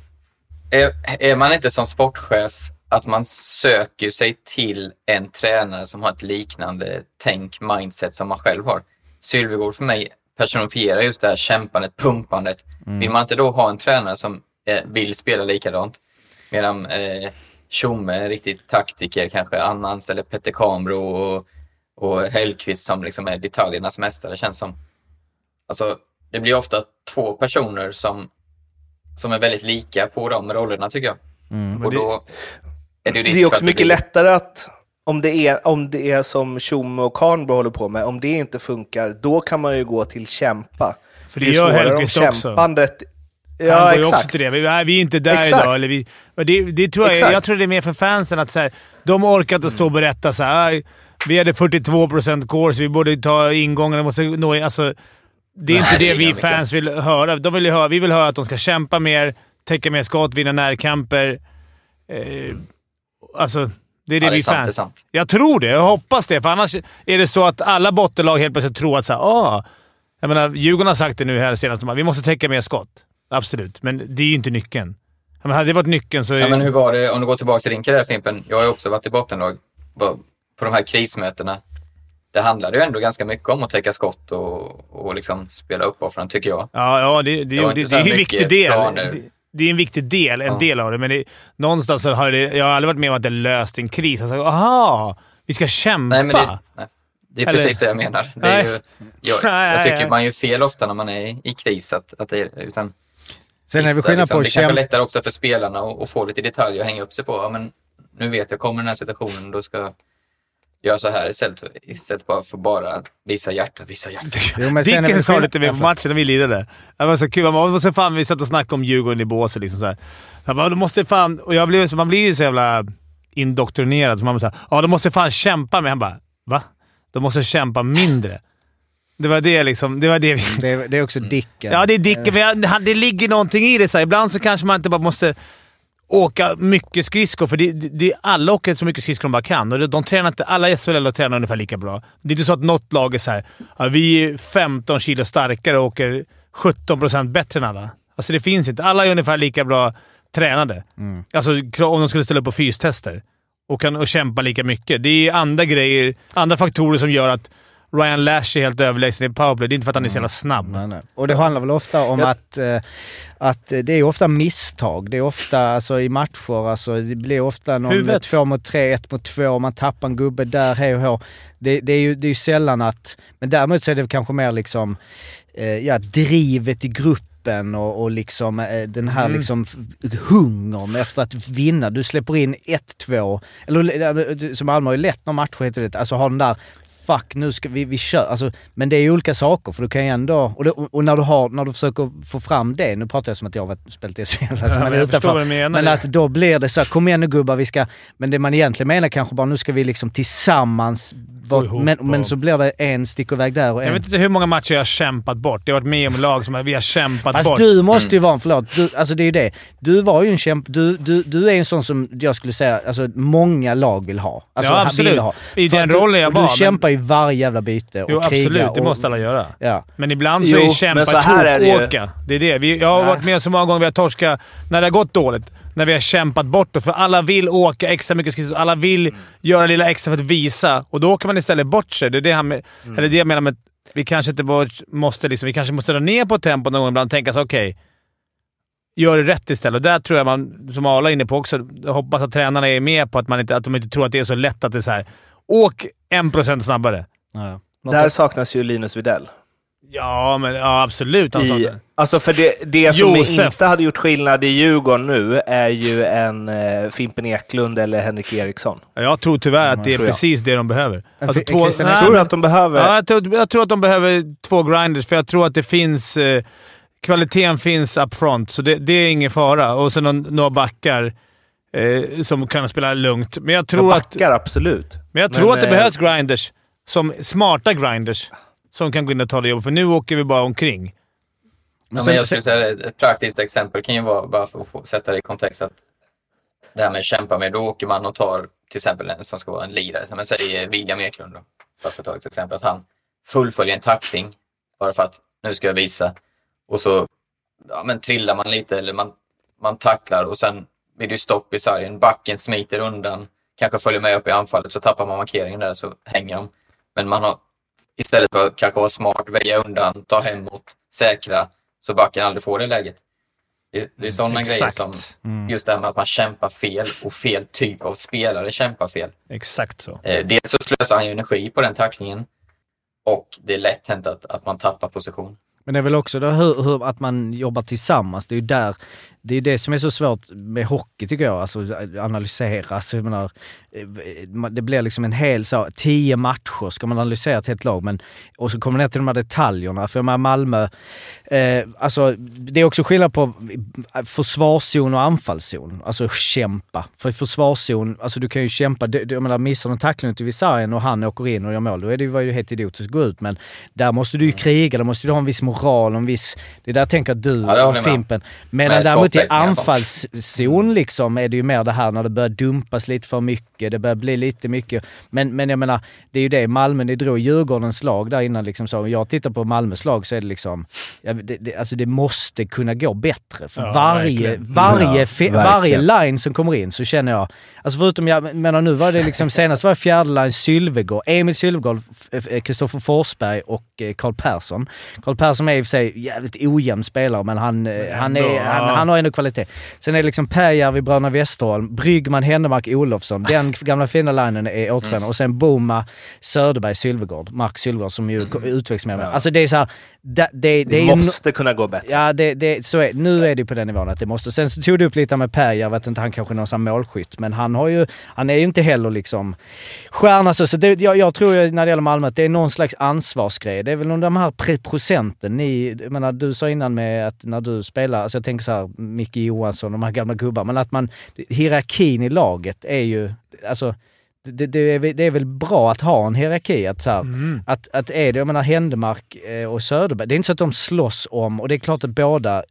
är, är man inte som sportchef att man söker sig till en tränare som har ett liknande tänk, mindset som man själv har. Sylvegård för mig personifierar just det här kämpandet, pumpandet. Vill man inte då ha en tränare som eh, vill spela likadant? Medan eh, Tjomme är riktigt taktiker, kanske Anna anställer Petter Kambro och, och Hellqvist som liksom är detaljernas mästare känns som. Alltså, det blir ofta två personer som som är väldigt lika på de rollerna tycker jag. Mm. Och det- då är det Det är också det mycket blir- lättare att om det är, om det är som Tjomme och Karnbro håller på med, om det inte funkar, då kan man ju gå till kämpa. För det, är gör svårare om Hellkvist också. kämpandet... Han Ja, går ju också till det. Vi, nej, vi är inte där Exakt. idag. Eller vi, det, det tror jag, Exakt. jag tror det är mer för fansen att så här, de orkar inte stå och berätta så här. "Aj, Vi hade 42% core, så vi borde ta ingången. Måste nå, alltså, det är Nej, inte det det är vi inga mycket. fans vill höra. De vill ju höra. Vi vill höra att de ska kämpa mer, täcka mer skott, vinna närkamper. Eh, alltså, det är det Ja, det är vi sant, det är sant. Jag tror det. Jag hoppas det. För annars är det så att alla bottenlag helt plötsligt tror att så här, ah, jag menar, Djurgården har sagt det nu här senast. Vi måste täcka mer skott. Absolut, men det är ju inte nyckeln. Menar, hade det varit nyckeln så... Ja, men hur var det, om du går tillbaka till din karriär Fimpen, jag har ju också varit i bottenlag på, de här krismötena. Det handlade ju ändå ganska mycket om att täcka skott och, och liksom spela uppoffrande tycker jag. Ja, ja det, det, Det det, är en viktig del. planer. Det, är en viktig del, en Ja. del av det, men det, någonstans så har det, jag har aldrig varit med om att det löst en kris. Alltså, aha! Vi ska kämpa! Nej, men det, nej, det är Eller- precis det jag menar. Det är ju, jag, jag tycker man gör fel ofta när man är i kris. Att, att det, utan Sen är det skillnad liksom, på Det att kanske är kämpa... lättare också för spelarna att, att få lite detaljer att hänga upp sig på. Ja, men nu vet jag, kommer den här situationen, då ska jag göra så här istället, istället för att få bara visa hjärta, visa hjärta. Jo, men sen är det Dicken sa skillnad- lite mer på matchen när vi lirade. Det var så kul. Man så fan, vi satt och snackade om Djurgården i båset. Liksom så här. Jag bara, "Du måste fan... Och jag blev, så- man blir ju så jävla indoktrinerad. Så man bara ja, de måste fan kämpa med. Han bara, va? De måste kämpa mindre. Det var det liksom. Det var det vi... Det är, det är också Dicken. Ja, det är Dicken. han- Det ligger någonting i det. Så här. Ibland så kanske man inte bara måste åka mycket skridskor, för det, det, alla åker så mycket skridskor de bara kan. Och de, tränar inte, alla SHL tränar ungefär lika bra. Det är inte så att något lag är så här, ja, vi är 15 kilo starkare och åker 17 procent bättre än alla. Alltså det finns inte. Alla är ungefär lika bra tränade. Alltså om de skulle ställa upp på fystester och, kan, och kämpa lika mycket. Det är andra grejer, andra faktorer som gör att Ryan Lash är helt överlägsen i powerplay. Det är inte för att han är så jävla snabb. Nej, nej. Och det handlar väl ofta om att, eh, att det är ofta misstag. Det är ofta alltså, i matcher, alltså, det blir ofta någon Huvudet. två mot tre, ett mot två, man tappar en gubbe där, hej och hå. Det, det, är ju, det är ju sällan att... Men däremot så är det kanske mer liksom, eh, ja, drivet i gruppen och, och liksom eh, den här Mm. liksom hungern efter att vinna. Du släpper in 1-2, eller eh, som Malmö har ju lätt några matcher heter det. Alltså har den där fuck nu ska vi, vi kör. Alltså, men det är ju olika saker för du kan ju ändå, och, det, och när du har, när du försöker få fram det, nu pratar jag som att jag har varit- spelat i SHL, alltså, Ja, men utanför. vad du menar. Men att då blir det så här, kom igen nu gubbar, vi ska, men det man egentligen menar kanske bara nu ska vi liksom tillsammans, ihop men, och- men så blir det en stick iväg där och en... Jag vet inte hur många matcher jag har kämpat bort. Jag har varit med om lag som vi har kämpat Fast bort. du måste ju vara en, förlåt, du, alltså det är ju det. Du var ju en kämp, du, du, du är en sån som jag skulle säga, alltså många lag vill ha. Alltså, Ja, absolut. vill ha. I För den rollen jag var, Du men- kämpar ju varje jävla byte och Jo, krigar. absolut. Det och, måste alla göra. Ja. Men ibland så Jo, är kämpa men så här är det. Det är det. Vi, jag har Nej. varit med så många gånger vi har torskat när det har gått dåligt. När vi har kämpat bort det. För alla vill åka extra mycket skridskor. Alla vill göra lilla extra för att visa. Och då åker man istället bort sig. Det är det, han, med- eller det jag menar med att vi kanske inte bara måste... Liksom, vi kanske måste dra ner på tempot någon gång ibland och tänka så okej. gör det rätt istället. Och där tror jag man, som Arla är inne på också, hoppas att tränarna är med på att, man inte, att de inte tror att det är så lätt att det är så här. Åk en procent snabbare. Ja. Där saknas ju Linus Widell. Ja, men ja, absolut. Han I, alltså för det, det som Josef. inte hade gjort skillnad i Djurgården nu är ju en eh, Fimpen Eklund eller Henrik Eriksson. Jag tror tyvärr att det är jag. precis det de behöver. Alltså, två, Christian nej, Tror du att de behöver... Ja, jag, tror, jag tror att de behöver två grinders, för jag tror att det finns... Eh, kvaliteten finns up front, så det, det är ingen fara. Och sen några backar. Eh, som kan spela lugnt. Men jag tror att... backar absolut. Men jag tror att det eh, behövs grinders. Som smarta grinders. Som kan gå in och ta det jobbet. För nu åker vi bara omkring. Ja, men jag skulle säga ett, praktiskt exempel kan ju vara, bara för att få sätta det i kontext, att det här med att kämpa med, då åker man och tar till exempel en som ska vara en lirare, som jag säger William Eklund då, bara för att ta ett exempel, att han fullföljer en tackling bara för att nu ska jag visa och så ja, men trillar man lite eller man, man tacklar och sen blir det ju stopp i sargen, backen smiter undan, kanske följer med upp i anfallet så tappar man markeringen där så hänger de. Men man har istället för att kanske vara smart, väja undan, ta hemåt, säkra så backen aldrig får det läget. Det, det är sådana grejer Exakt. som Mm. just det här med att man kämpar fel och fel typ av spelare kämpar fel. Exakt så. Eh, dels så slösar han ju energi på den tacklingen och det är lätt hänt att, att man tappar position. Men det är väl också då hur, hur, att man jobbar tillsammans. Det är ju där, det är det som är så svårt med hockey tycker jag, alltså analysera. Alltså, jag menar, eh, det blir liksom en hel, så, tio matcher ska man analysera ett helt lag, men, och så kommer det ner till de här detaljerna. För menar Malmö, eh, alltså det är också skillnad på försvarszon och anfallszon. Alltså kämpa. För i försvarszon, alltså du kan ju kämpa, du, jag menar missar du en tackling ute vid sargen och han åker in och gör mål, då är det ju, helt idiotiskt att gå ut. Men där måste du ju kriga, där måste du ha en viss moral en viss... Det är där jag tänker att du Ja, och med. Fimpen... Medan Med däremot och sånt. anfallszon liksom är det ju mer det här när det börjar dumpas lite för mycket, det börjar bli lite mycket. Men, men jag menar, det är ju det Malmö, ni drog Djurgårdens lag där innan liksom så. Jag tittar på Malmös lag så är det liksom, ja, det, det, alltså det måste kunna gå bättre. För Ja, varje, verkligen. varje, Ja, varje line som kommer in så känner jag, alltså förutom jag menar nu var det liksom, senast var det fjärde line Sylvegård, Emil Sylvegård, F- Kristoffer Forsberg och eh, Karl Persson. Karl Persson är i och för sig jävligt ojämn spelare men han, eh, han, är, ändå, han, ja. han har ändå kvalitet. Sen är det liksom Pääjärvi, Bröderna Westerholm, Bryggman, Händemark, Olofsson. Den gamla fina linen är återvändare. Och sen Boma, Söderberg, Sylvegård. Mark Sylvegård som ju mm. utvecklas med. Alltså det är så här, det, det, det är ju... måste kunna gå bättre. Ja, det, det, så är, nu är det på den nivån att det måste. Sen så tog du upp lite med jag vet inte, han kanske är någon sån målskytt, men han har ju, han är ju inte heller liksom stjärna så. så det, jag, jag tror ju när det gäller Malmö att det är någon slags ansvarsgrej. Det är väl de här procenten. Ni, jag menar, du sa innan med att när du spelar, alltså jag tänker så här, Micke Johansson, de här gamla gubbar, men att man, hierarkin i laget är ju, alltså det, det, är, väl- det är väl bra att ha en hierarki. Att, så här, Mm. att, att är det, jag menar Händemark eh, och Söderberg, det är inte så att de slåss om, och det är klart att båda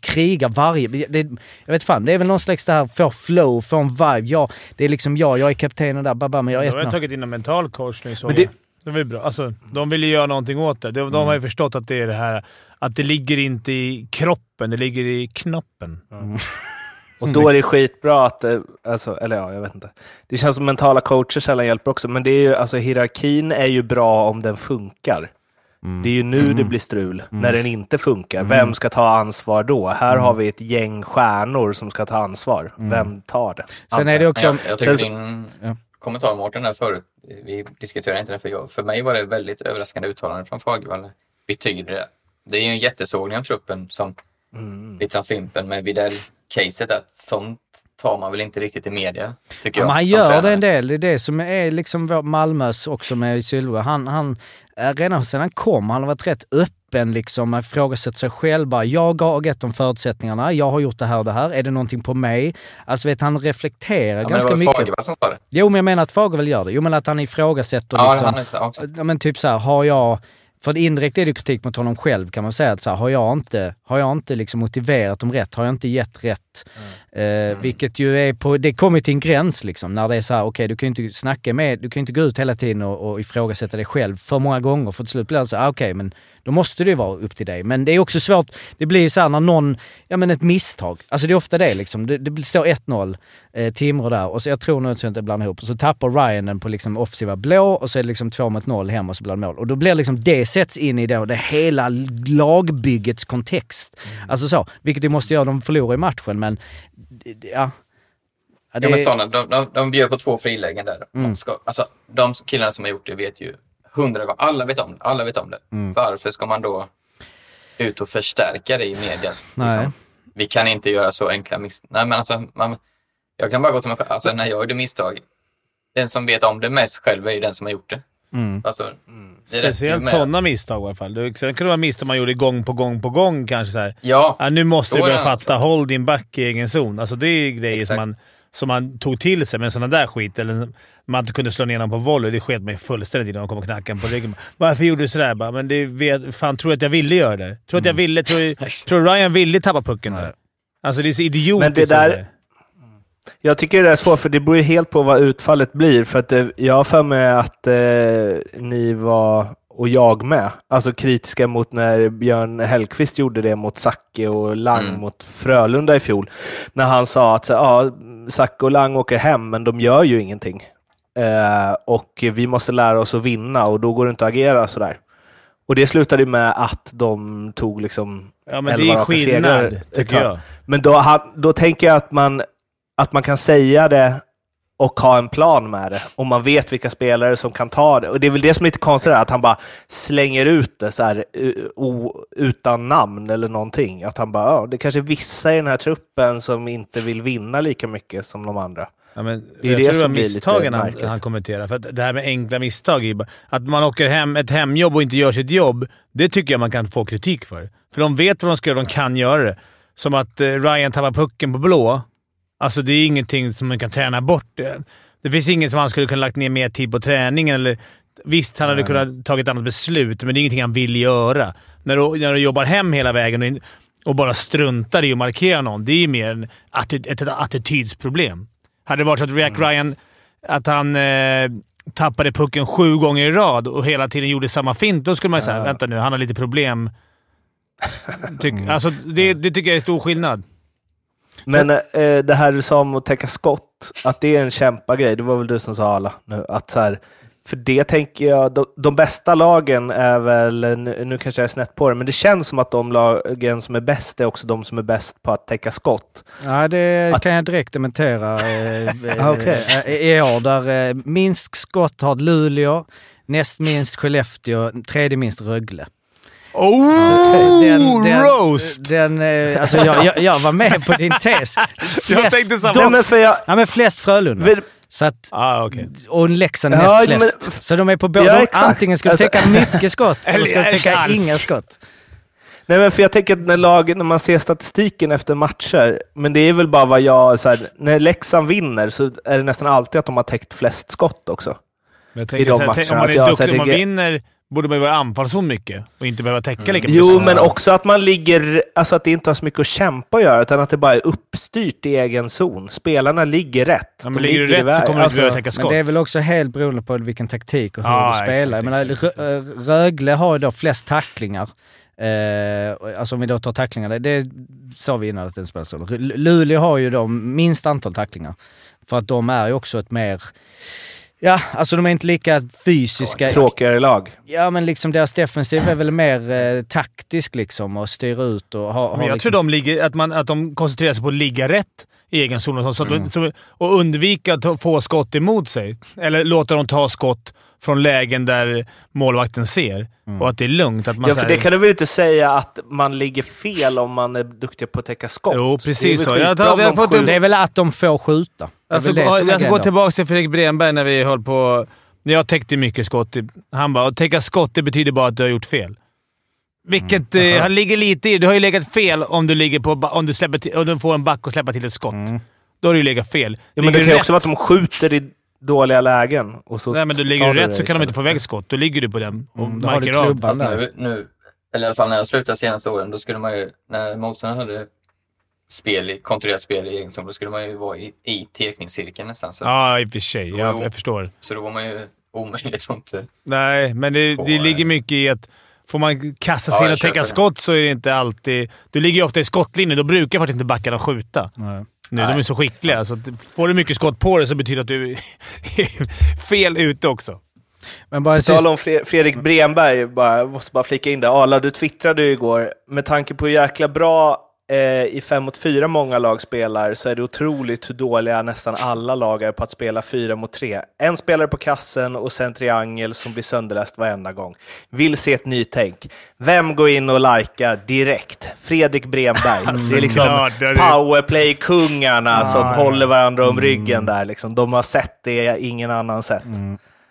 krigar varje... Det, jag vet fan, det är väl någon slags det här, få flow, få en vibe. Ja, det är liksom jag, jag är kaptenen där, babba, men jag är De har tagit in en mental coach nu såg det- jag. Det var ju bra. Alltså, de vill ju göra någonting åt det. De, de har ju förstått att det är det här att det ligger inte i kroppen, det ligger i knoppen. Och då är det skitbra att, eh, alltså, eller ja, jag vet inte. Det känns som mentala coacher sällan hjälper också, men det är ju, alltså hierarkin är ju bra om den funkar. Det är ju nu det blir strul, när den inte funkar. Vem ska ta ansvar då? Här har vi ett gäng stjärnor som ska ta ansvar. Vem tar det? Sen är det också... Jag, jag tycker Sen- din Ja. kommentar Mårten där förut, vi diskuterade inte det för jag, för mig var det väldigt överraskande uttalande från Fagervall. Betyder det? Det är ju en jättesågning av truppen som, Mm. lite som Fimpen med Widell-caset, att sånt tar man väl inte riktigt i media, tycker Ja, jag. men som gör det en del. Det är det som är liksom vår Malmös också med Sylva. Han, han, eh, redan sedan han kom, han har varit rätt öppen liksom, har ifrågasatt sig själv. Bara, jag har gett de förutsättningarna, jag har gjort det här och det här. Är det någonting på mig? Alltså vet han reflekterar Ja, men ganska det var mycket. Som sa det. Jo, men jag menar att Fagervall gör det. Jo, men att han ifrågasätter Ja, liksom. han är också. Ja men typ så här, har jag... För indirekt är det kritik mot honom själv kan man säga. Att så här, har jag inte, har jag inte liksom motiverat dem rätt? Har jag inte gett rätt? Mm. Eh, Vilket ju är på, det kommer till en gräns liksom. När det är så här, okej du kan ju inte snacka med, du kan ju inte gå ut hela tiden och, och ifrågasätta dig själv för många gånger. För till slut blir det så ah, okej men då måste det ju vara upp till dig. Men det är också svårt, det blir ju så här när någon, ja men ett misstag. Alltså det är ofta det liksom. Det, det står 1-0, eh, Timrå där och så jag tror nog att inte blandar ihop. Och så tappar Ryan den på liksom offensiva blå och så är det liksom 2 mot 0 hem och så blir det mål. Och då blir liksom det sätts in i då det hela lagbyggets kontext. Alltså så, vilket det måste göra, de förlorar i matchen men det- det- ja. Ja, det Ja, men är- såna, de, de, de bjöd på två frilägen där. Mm. De, ska, alltså, de killarna som har gjort det vet ju hundra gånger, alla vet om det. Alla vet om det. Mm. Varför ska man då ut och förstärka det i media? Nej. Liksom? Vi kan inte göra så enkla misstag. Nej, men alltså, man, jag kan bara gå till mig själv. Alltså, när jag gjorde misstag, den som vet om det mest själv är ju den som har gjort det. Mm. Alltså, ju Speciellt sådana misstag i alla fall. Det- Sen kan det vara misstag man gjorde gång på gång på gång kanske så här. Ja, Ja, nu måste du börja fatta. alltså. Håll din back i egen zon. Alltså det är grejer som Exakt. man, som man tog till sig. Men sådana där skit, eller man inte kunde slå ner någon på volley, det sket mig fullständigt innan de kom och knackade på ryggen. Varför gjorde du sådär? Bara, men det vet, fan, tror du att jag ville göra det? Tror du att jag ville? Tror, tror Ryan ville tappa pucken där? Alltså det är så idiotiskt. Men det där- Jag tycker det är svårt, för det beror ju helt på vad utfallet blir. För att eh, jag har för mig att eh, ni var, och jag med, alltså kritiska mot när Björn Hellkvist gjorde det mot Zacke och Lang Mm. mot Frölunda i fjol. När han sa att så, ja, Zacke och Lang åker hem, men de gör ju ingenting. Eh, och vi måste lära oss att vinna och då går det inte att agera sådär. Och det slutade ju med att de tog liksom Ja, men det är segrar skillnad, ett tycker jag. Men då, då tänker jag att man, att man kan säga det och ha en plan med det. Och man vet vilka spelare som kan ta det. Och det är väl det som är lite konstigt, att han bara slänger ut det så här, o, utan namn eller någonting. Att han bara, ja, det kanske är vissa i den här truppen som inte vill vinna lika mycket som de andra. Ja, men Det är jag det tror det var misstagen han, han kommenterar. För att det här med enkla misstag, att man åker hem ett hemjobb och inte gör sitt jobb, det tycker jag man kan få kritik för. För de vet vad de ska göra, de kan göra det. Som att eh, Ryan tappar pucken på blå. Alltså det är ingenting som man kan träna bort. Det, finns inget som han skulle kunna lagt ner mer tid på träningen. Eller, visst, han hade kunnat tagit ett annat beslut, men det är ingenting han vill göra. När du, när du jobbar hem hela vägen och, in, och bara struntar i att markera någon, det är ju mer en atti- ett, ett attitydsproblem. Hade det varit så att Jack Ryan att han eh, tappade pucken sju gånger i rad och hela tiden gjorde samma fint, då skulle man säga vänta nu, han har lite problem. Tyck, alltså, det, det tycker jag är stor skillnad. Men eh, det här du sa om att täcka skott, att det är en kämpagrej, det var väl du som sa alla nu, att så här, för det tänker jag, de, de bästa lagen är väl, nu, nu kanske jag är snett på det, men det känns som att de lagen som är bäst är också de som är bäst på att täcka skott. Ja, det Att- kan jag direkt dementera eh, eh, okej. eh, i år. Där minst skott har Luleå, näst minst Skellefteå, tredje minst Rögle. Oh! Den- den- roast! Den, eh, alltså jag, jag, jag var med på din tes. Jag tänkte samma. Men för jag, Ja, men flest Frölunda. för, Så att, Ah, okej. och Leksand Ja, näst men- flest. så de är på båda. Ja, de-. Antingen ska du Alltså- täcka mycket skott eller ska du täcka inga skott. nej, men för jag tänker att när, lag, när man ser statistiken efter matcher, men det är väl bara vad jag, så här, när Leksand vinner så är det nästan alltid att de har täckt flest skott också. Jag I tänker, de så här, matcherna, om man är jag- duktig, här, om man vinner, borde man ju vara anfallszon mycket och inte behöva täcka lika mycket. Jo, men också att man ligger, alltså att det inte har så mycket att kämpa att göra, utan att det bara är uppstyrt i egen zon. Spelarna ligger rätt. Ja, men ligger du rätt så kommer du inte Alltså, behöva täcka Men skott. det är väl också helt beroende på vilken taktik och hur Ja, du spelar. exakt, menar, exakt, Rö- äh, Rögle har ju då flest tacklingar. Eh, alltså om vi då tar tacklingar, det sa vi innan att den spelar så. L- Luleå har ju då minst antal tacklingar. För att de är ju också ett mer... Ja, alltså de är inte lika fysiska. Tråkigare lag. Ja, men liksom deras defensiv är väl mer eh, taktisk liksom och styr ut och har... har Men jag liksom, tror de ligger, att, man, att de koncentrerar sig på att ligga rätt i egen zon och, så att de, så, och undvika att få skott emot sig. Eller låta dem ta skott från lägen där målvakten ser. Och att det är lugnt. Att man Ja, för här- det kan du väl inte säga att man ligger fel om man är duktig på att täcka skott? Jo, Det är precis väl så. Jag tar- vi har de fått en- Det är väl att de får skjuta. Det Alltså, det jag ska gå tillbaka till Fredrik Bremberg när vi höll på... Jag täckte mycket skott. Han bara att täcka skott det betyder bara att du har gjort fel. Vilket Mm. eh, han ligger lite i. Du har ju legat fel om du, ligger på, om du, släpper till, om du får en back och släpper till ett skott. Mm. Då har du ju legat fel. Ja, men det du kan ju också vara att de skjuter i dåliga lägen. Och så Nej, men du ligger du rätt så kan de inte få iväg skott. Då ligger du på den och Mm, då har du markerar av. klubban Fast där. nu, nu, eller i alla fall när jag slutade senaste åren, då skulle man ju, när motståndaren hade spel, kontrollerat spel i egen zon, då skulle man ju vara i, i tekningscirkeln nästan. Så, Ja, i och för sig. Jag, Jo. jag förstår. så då var man ju omöjligt inte... Nej, men det, På, det ligger mycket i att får man kasta Ja, sig in jag och täcka skott så är det inte alltid... Du ligger ju ofta i skottlinjen. Då brukar faktiskt inte backarna skjuta. Nej. Nu, de är så skickliga, så att får du mycket skott på dig så betyder det att du är fel ute också. Men bara sist, tal om Fre- Fredrik Bremberg, bara, jag måste bara flika in det. Arla, du twittrade ju igår. Med tanke på hur jäkla bra eh, i 5 mot 4 många lag spelar så är det otroligt hur dåliga nästan alla lag är på att spela 4 mot 3. En spelare på kassen och sen triangel som blir sönderläst varenda gång. Vill se ett nytänk. Vem går in och likar direkt? Fredrik Bremberg. det är liksom klart, det är det. powerplay-kungarna som håller varandra om ryggen där. Liksom. De har sett det ingen annan sett.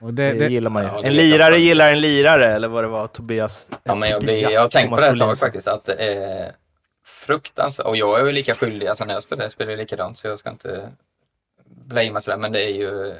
och det, Det, det, gillar man ju. Ja, det en lirare gillar en lirare, eller vad det var Tobias. Ja, men jag, blir, Tobias, jag har tänkt på det ett tag faktiskt, att är fruktansvärt. Och jag är ju lika skyldig, alltså när jag spelar, jag spelar ju likadant, så jag ska inte lame sådär, men det är ju...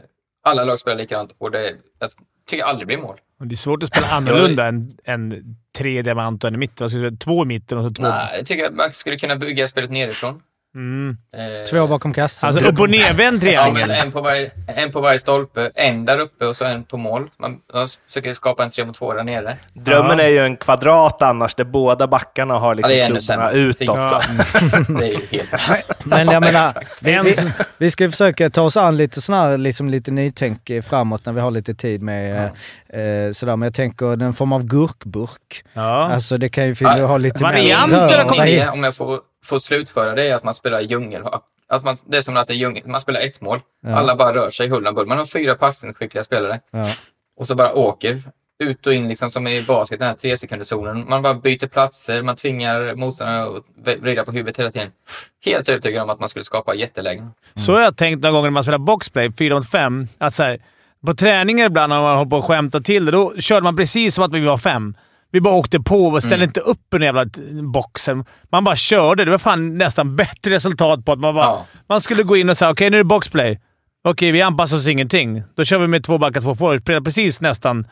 Alla lag spelar likadant och det, jag tycker aldrig blir mål. Det är svårt att spela annorlunda än, än tre diamant och en i mitten. Två i mitten och så två... Nej, jag tycker att man skulle kunna bygga spelet nerifrån. Mm. Eh, Två bakom kassan. Alltså upp och nervänd Ja, triangel. men en på, varje, en på varje stolpe, en där uppe och så en på mål. Man, man försöker skapa en 3 mot 2 där nere. Drömmen Ja. är ju en kvadrat annars, där båda backarna har Ja, liksom ännu klubborna utåt. Ja. Det är ju helt... Men jag menar, vi, vi, vi ska försöka ta oss an lite sån här, liksom lite nytänk eh, framåt när vi har lite tid med eh, sådär. Men jag tänker en form av gurkburk. Ja. Alltså det kan ju finnas, Ja, ha lite varianter mer rör. är- om jag får, får slutföra det, är att man spelar djungel. Att man, det är som att det är djungel. Man spelar ett mål. Ja. Alla bara rör sig huller om buller. Man har fyra passningsskickliga spelare. Ja. Och så bara åker ut och in, liksom som i basket, den här tre sekunderszonen. Man bara byter platser, man tvingar motståndarna att vrida på huvudet hela tiden. Helt övertygad om att man skulle skapa jättelägen. Så har jag tänkt några gånger när man spelar boxplay, 4 mot 5, att så här, på träningar ibland när man håller på och skämtar till det, då körde man precis som att vi var fem. Vi bara åkte på och ställde inte upp den jävla boxen. Man bara körde. Det var fan nästan bättre resultat på att man bara... Ja. Man skulle gå in och säga okej, nu är det boxplay. Okej, vi anpassar oss ingenting. Då kör vi med två backar, två forwards. Spelar precis nästan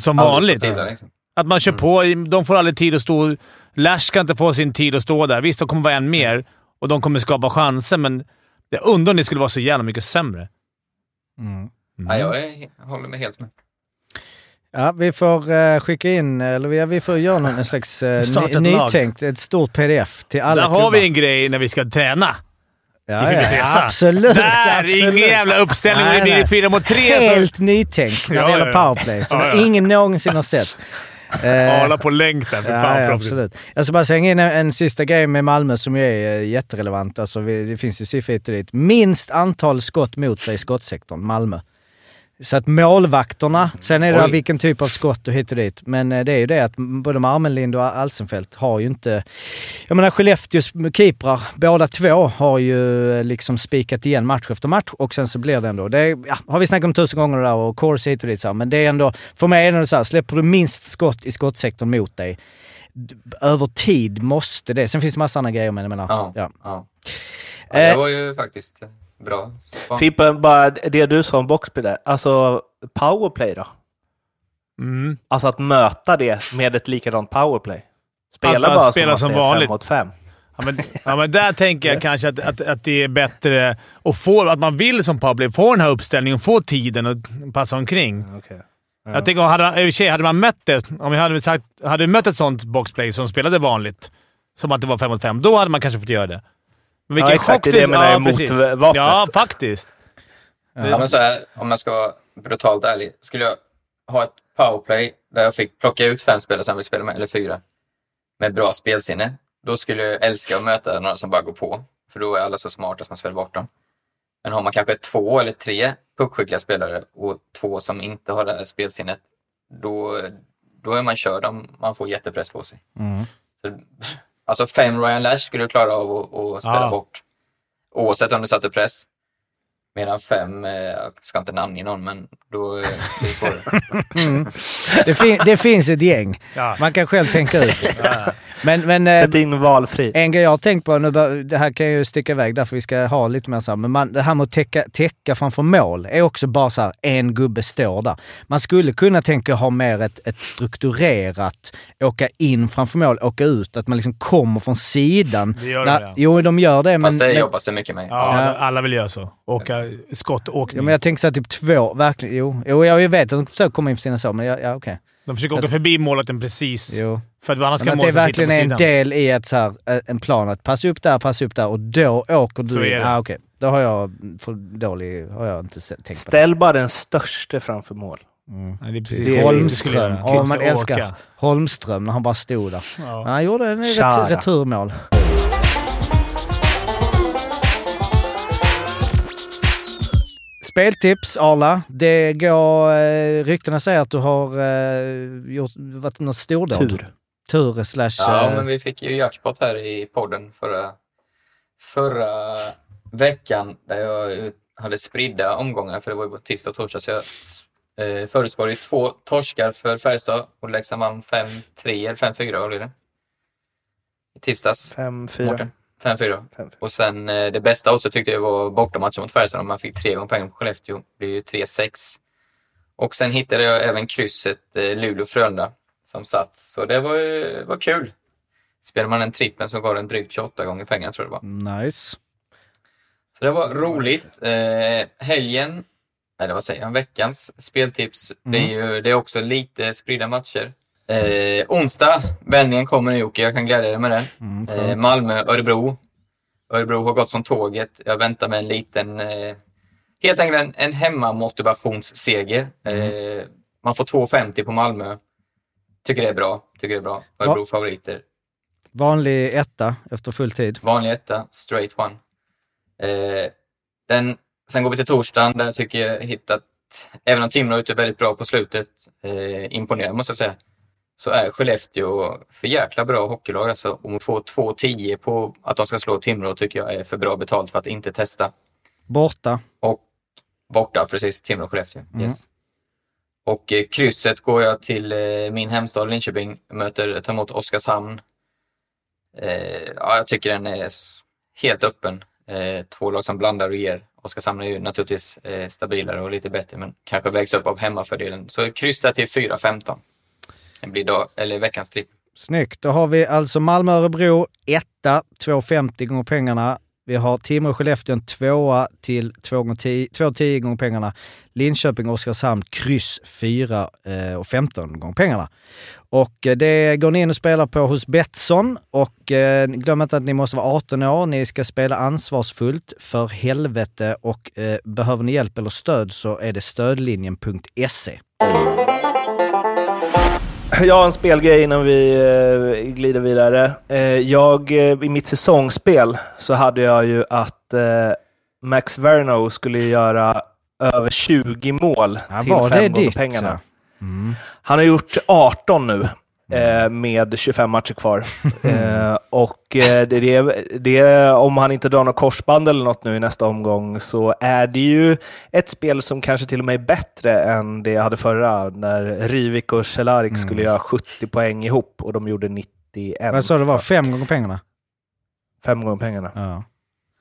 som Aldrig vanligt. liksom. Att man kör på. De får aldrig tid att stå... Lash ska inte få sin tid att stå där. Visst, de kommer vara en mer och de kommer skapa chanser, men jag undrar om det skulle vara så jävla mycket sämre. Mm. Ja, jag, är, jag håller med helt med. Ja, vi får eh, skicka in, eller vi, får göra någon slags uh, lag. nytänkt, ett stort pdf till alla Där har klubbar. vi en grej när vi ska träna. ja, ja, stressa. Absolut, Där! absolut. Ingen jävla uppställning. Nej, det blir fyra mot tre. Så Helt nytänk när det Ja, gäller ja, ja. powerplay, som Ja, ja. ingen någonsin har sett. Eh, Arla på länk där. För fan, Ja, ja, absolut. Jag ska bara slänga in en, en sista grej med Malmö som ju är eh, jätterelevant. Alltså, vi, det finns ju siffror hit och dit. Minst antal skott mot sig i skottsektorn, Malmö. Så att målvakterna, sen är det Oj. vilken typ av skott och hit och dit. Men eh, det är ju det att både Marmelind och Alsenfelt har ju inte... Jag menar Skellefteås keeprar, båda två har ju eh, liksom spikat igen match efter match och sen så blir det ändå... Det är, ja, har vi snackat om tusen gånger där och course hit och dit så här, men det är ändå... För mig är det så här, släpper du minst skott i skottsektorn mot dig, över tid måste det... Sen finns det massa andra grejer men jag menar... Ja. Ja. Ja. Ja, det Eh. var ju faktiskt bra. span. Fimpen, bara det du sa om boxplay där. Alltså, powerplay då? Mm. Alltså att möta det med ett likadant powerplay. Spela Att bara spela som, som att det är vanligt. fem mot fem. Ja, men, ja, men där tänker jag kanske att, att, att det är bättre att, få, att man vill som powerplay få den här uppställningen, få tiden och passa omkring. Okej. Jag tänker, hade, i och hade man mött det, om vi hade, sagt, hade mött ett sånt boxplay som spelade vanligt, som att det var 5 mot 5, då hade man kanske fått göra det. Men Ja, exakt. Det är det jag menar, mot precis. vapnet. Ja, faktiskt. Ja, men så här, om jag ska vara brutalt ärlig. Skulle jag ha ett powerplay där jag fick plocka ut fem spelare som jag vill spela med, eller fyra, med bra spelsinne, då skulle jag älska att möta några som bara går på. För då är alla så smarta som man spelar bort dem. Men har man kanske två eller tre puckskickliga spelare och två som inte har det här spelsinnet, då, då är man körd om man får jättepress på sig. Mm. Så, alltså fem Ryan Lash skulle du klara av att, att spela Ja. bort. Oavsett om du satte press. Medan fem, eh, jag ska inte namnge någon, men då eh, blir det svårare. Det, fin- det finns ett gäng. Ja. Man kan själv tänka ut. Men, men, eh, Sätt in valfri. En grej jag har tänkt på, nu bör, det här kan ju sticka iväg därför vi ska ha lite mer så här, men man, det här med att täcka, täcka framför mål är också bara så här, en gubbe står där. Man skulle kunna tänka ha mer ett, ett strukturerat, åka in framför mål, åka ut, att man liksom kommer från sidan. Det gör När- de, ja. Jo, de gör det, men... Fast det men, jobbas det mycket med. Ja, Ja. alla vill göra så. Åka skottåkning. ja, men jag tänker såhär typ två, verkligen. Jo, jo jag vet att de försöker komma in för sina så, men ja, ja okej. De försöker åka förbi målvakten precis. Jo. För att annars Men kan att det verkligen är en del i ett så här, eh, en plan att passa upp där, passa upp där och då åker du Så är det. Ah, okej. Då har jag för dålig, har jag inte tänkt på. Ställ bara den största framför mål. Mm. Nej, det är precis Det det Holmström. Ja, Ska man älskar åka. Holmström när han bara stod där. Men Ja. han gjorde en ret- returmål. Speltips, Arla. Det går... Eh, ryktena säger att du har eh, gjort, varit något stordåd. Tur. Tur slash... Ja, eh, men vi fick ju jackpot här i podden förra, förra veckan där jag hade spridda omgångar, för det var ju på tisdag och torsdag, så jag eh, förutspådde ju två torskar för Färjestad och Leksand vann 5-3 eller 5-4, vad blir det? I tisdags. 5-4. Mårten. 5-4. 5-4. Och sen eh, det bästa också tyckte jag var bortamatchen mot Färjestad. Man fick tre gånger poäng på Skellefteå. Det blir ju 3-6. Och sen hittade jag även krysset eh, Luleå-Frölunda som satt. Så det var, ju- var kul. Spelar man en trippen så går den drygt 28 gånger pengar tror jag det var. Nice. Så det var roligt. Eh, helgen, eller vad säger jag, veckans speltips. Det, är ju, det är också lite spridda matcher. Eh, onsdag, vändningen kommer nu Jocke, jag kan glädja dig med den. Mm, Eh. Malmö, Örebro. Örebro har gått som tåget. Jag väntar med en liten, eh, helt enkelt en, en hemmamotivationsseger. Eh, man får 2,50 på Malmö. Tycker det är bra. Tycker det är bra. Örebro favoriter. Vanlig etta efter full tid. Vanlig etta, straight one. Eh, den, sen går vi till torsdagen där jag tycker jag hittat, även om Timrå är väldigt bra på slutet, eh, imponerande måste jag säga, så är Skellefteå för jäkla bra hockeylag alltså. Om att få 2-10 på att de ska slå Timrå tycker jag är för bra betalt för att inte testa. Borta. Och borta, precis, Timrå-Skellefteå. Mm. Yes. Och eh, krysset går jag till eh, min hemstad Linköping, möter, tar emot Oskarshamn. Eh, ja, jag tycker den är helt öppen. Eh, två lag som blandar och ger. Oskarshamn är ju naturligtvis eh, stabilare och lite bättre, men kanske vägs upp av hemmafördelen. Så kryss där till 4-15. Det blir dag, eller veckans tripp. Snyggt. Då har vi alltså Malmö-Örebro, etta, 2,50 gånger pengarna. Vi har Timrå-Skellefteå en tvåa till 2,10 gånger pengarna. Linköping-Oskarshamn kryss 4 eh, och 15 gånger pengarna. Och eh, det går ni in och spelar på hos Betsson och eh, glöm inte att ni måste vara 18 år. Ni ska spela ansvarsfullt för helvete och eh, behöver ni hjälp eller stöd så är det stödlinjen.se. Jag har en spelgrej innan vi eh, glider vidare. Eh, jag, eh, I mitt säsongsspel så hade jag ju att eh, Max Verno skulle göra över 20 mål Ja, till var fem det gånger ditt? pengarna. Mm. Han har gjort 18 nu eh, med 25 matcher kvar. eh, och eh, det, det, om han inte drar något korsband eller något nu i nästa omgång så är det ju ett spel som kanske till och med är bättre än det jag hade förra när Rivik och Cehlarik skulle göra 70 poäng ihop och de gjorde 91. Vad sa du det var? Fem gånger pengarna? Fem gånger pengarna. Ja.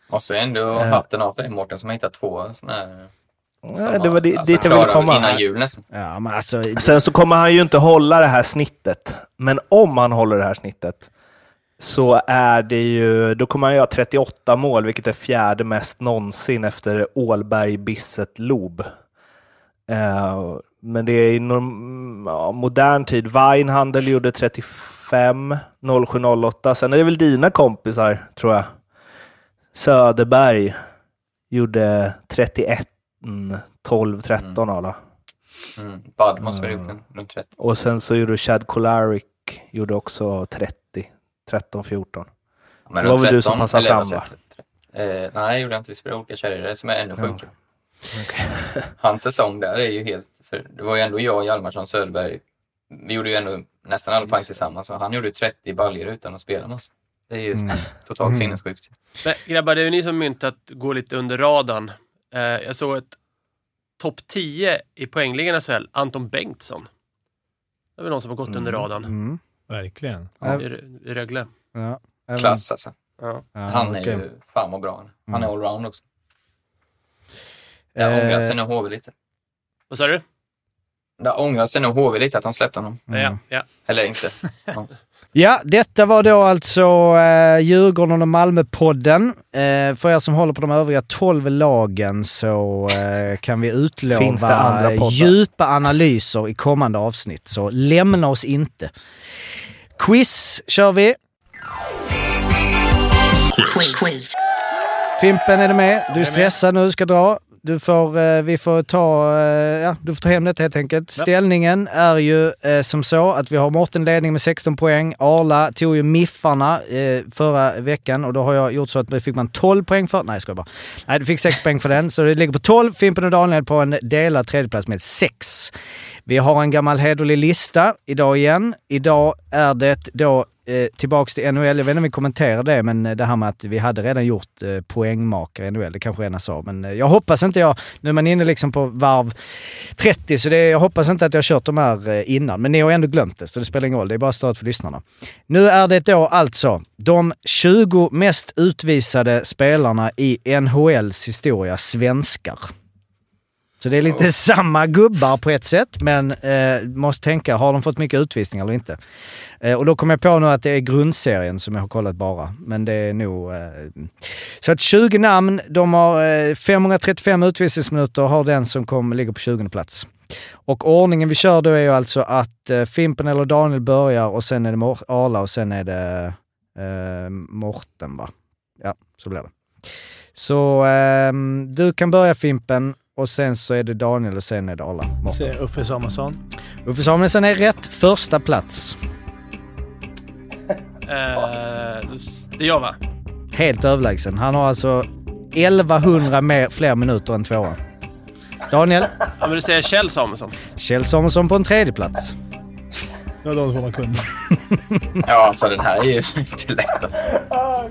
Och så ändå Eh. hatten av dig Mårten som har hittat två sådana här... Ja, det var alltså, dit jag ville komma. Innan jul nästan. Ja, men alltså... Sen så kommer han ju inte hålla det här snittet. Men om han håller det här snittet så är det ju, då kommer han göra 38 mål, vilket är fjärde mest någonsin efter Ålberg, Bisset, Lob. Eh, men det är i norm, ja, modern tid. Weinhandel gjorde 35, 0708. Sen är det väl dina kompisar, tror jag. Söderberg gjorde 31, mm, 12, 13 alla. Mm. Bud måste väl ha gjort en runt 30. Och sen så gjorde Chad Kolarik gjorde också 30, 13, 14. Men Det var väl du som 13, passade fram, va? Eh, nej, det gjorde jag inte. Vi spelade olika kärror. Som är ännu Ja. sjukare. Hans säsong där är ju helt... För det var ju ändå jag, Hjalmarsson, Söderberg. Vi gjorde ju ändå nästan alla poäng tillsammans. Han gjorde ju 30 baljor utan att spela med oss. Det är ju Mm. totalt Mm. sinnessjukt. Men grabbar, det är ju ni som myntat gå lite under radarn. Eh, jag såg ett topp 10 i poängligan SHL, Anton Bengtsson. Det är väl någon som har gått under radarn Mm. Verkligen. Ja. i, i Rögle. Ja. Även- Klass alltså. Ja. Han är ju fan vad bra han är. Han är Mm. allround också. Jag ångrar sig Eh, nog HV lite. Vad sa du? Jag ångrar sig nog HV lite att han släppte honom. Mm. Ja, ja. Eller inte. Ja, detta var då alltså eh, Djurgården och Malmö-podden. Eh, för er som håller på de övriga 12 lagen så eh, kan vi utlova djupa analyser i kommande avsnitt. Så lämna oss inte. Quiz kör vi. Quiz. Fimpen, är du med? Du är stressad nu, ska dra. Du får, eh, vi får ta, eh, ja, du får ta hem det helt enkelt. Ställningen är ju eh, som så att vi har Mårten ledning med 16 poäng. Arla tog ju Miffarna eh, förra veckan och då har jag gjort så att det fick man 12 poäng för. Nej, jag bara. Nej, du fick 6 poäng för den, så det ligger på 12. Fimpen och Daniel på en delad tredjeplats med 6. Vi har en gammal hederlig lista idag igen. Idag är det då eh, tillbaks till NHL. Jag vet inte om vi kommenterade det, men eh, det här med att vi hade redan gjort eh, poängmakare i NHL. Det kanske redan sa, men eh, jag hoppas inte jag... Nu är man inne liksom på varv 30, så det, jag hoppas inte att jag har kört de här eh, innan. Men ni har ändå glömt det, så det spelar ingen roll. Det är bara stöd för lyssnarna. Nu är det då alltså de 20 mest utvisade spelarna i NHLs historia svenskar. Så det är lite samma gubbar på ett sätt, men eh, måste tänka, har de fått mycket utvisningar eller inte? Eh, och då kommer jag på nu att det är grundserien som jag har kollat bara, men det är nog... Eh, så att 20 namn, de har eh, 535 utvisningsminuter, har den som kom, ligger på 20 plats. Och ordningen vi kör då är ju alltså att eh, Fimpen eller Daniel börjar och sen är det Mor- Arla och sen är det eh, Morten va? Ja, så blir det. Så ehm, du kan börja Fimpen och sen så är det Daniel och sen är det Arla. Morten. Se, Uffe Samuelsson. Uffe Samuelsson är rätt. Första plats. Eh, det är jag va? Helt överlägsen. Han har alltså 1100 mer, fler minuter än tvåan. Daniel? Ja, men du säger Kjell Samuelsson. Kjell Samuelsson på en tredje plats. Det var de som man kunde. Ja, alltså den här är ju inte lätt alltså. Ja,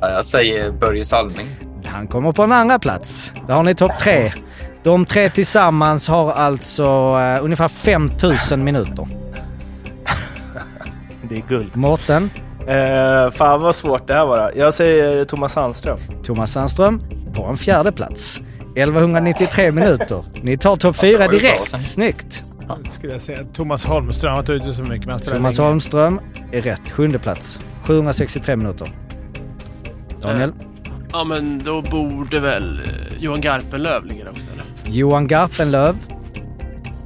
Jag säger Börje Salming. Han kommer på en andra plats. Där har ni topp tre. De tre tillsammans har alltså eh, ungefär 5000 minuter. Det är guld. Mårten, Eh, fan vad svårt det här var. Jag säger Thomas Sandström. Thomas Sandström på en fjärde plats. 1193 minuter. Ni tar topp fyra direkt. Snyggt! Skulle jag säga. Thomas Holmström har tagit ut så mycket. Spelar Thomas. Holmström är rätt. Sjunde plats. 763 minuter. Daniel? Ja, men då borde väl eh, Johan Garpenlöv ligga där också, eller? Johan Garpenlöv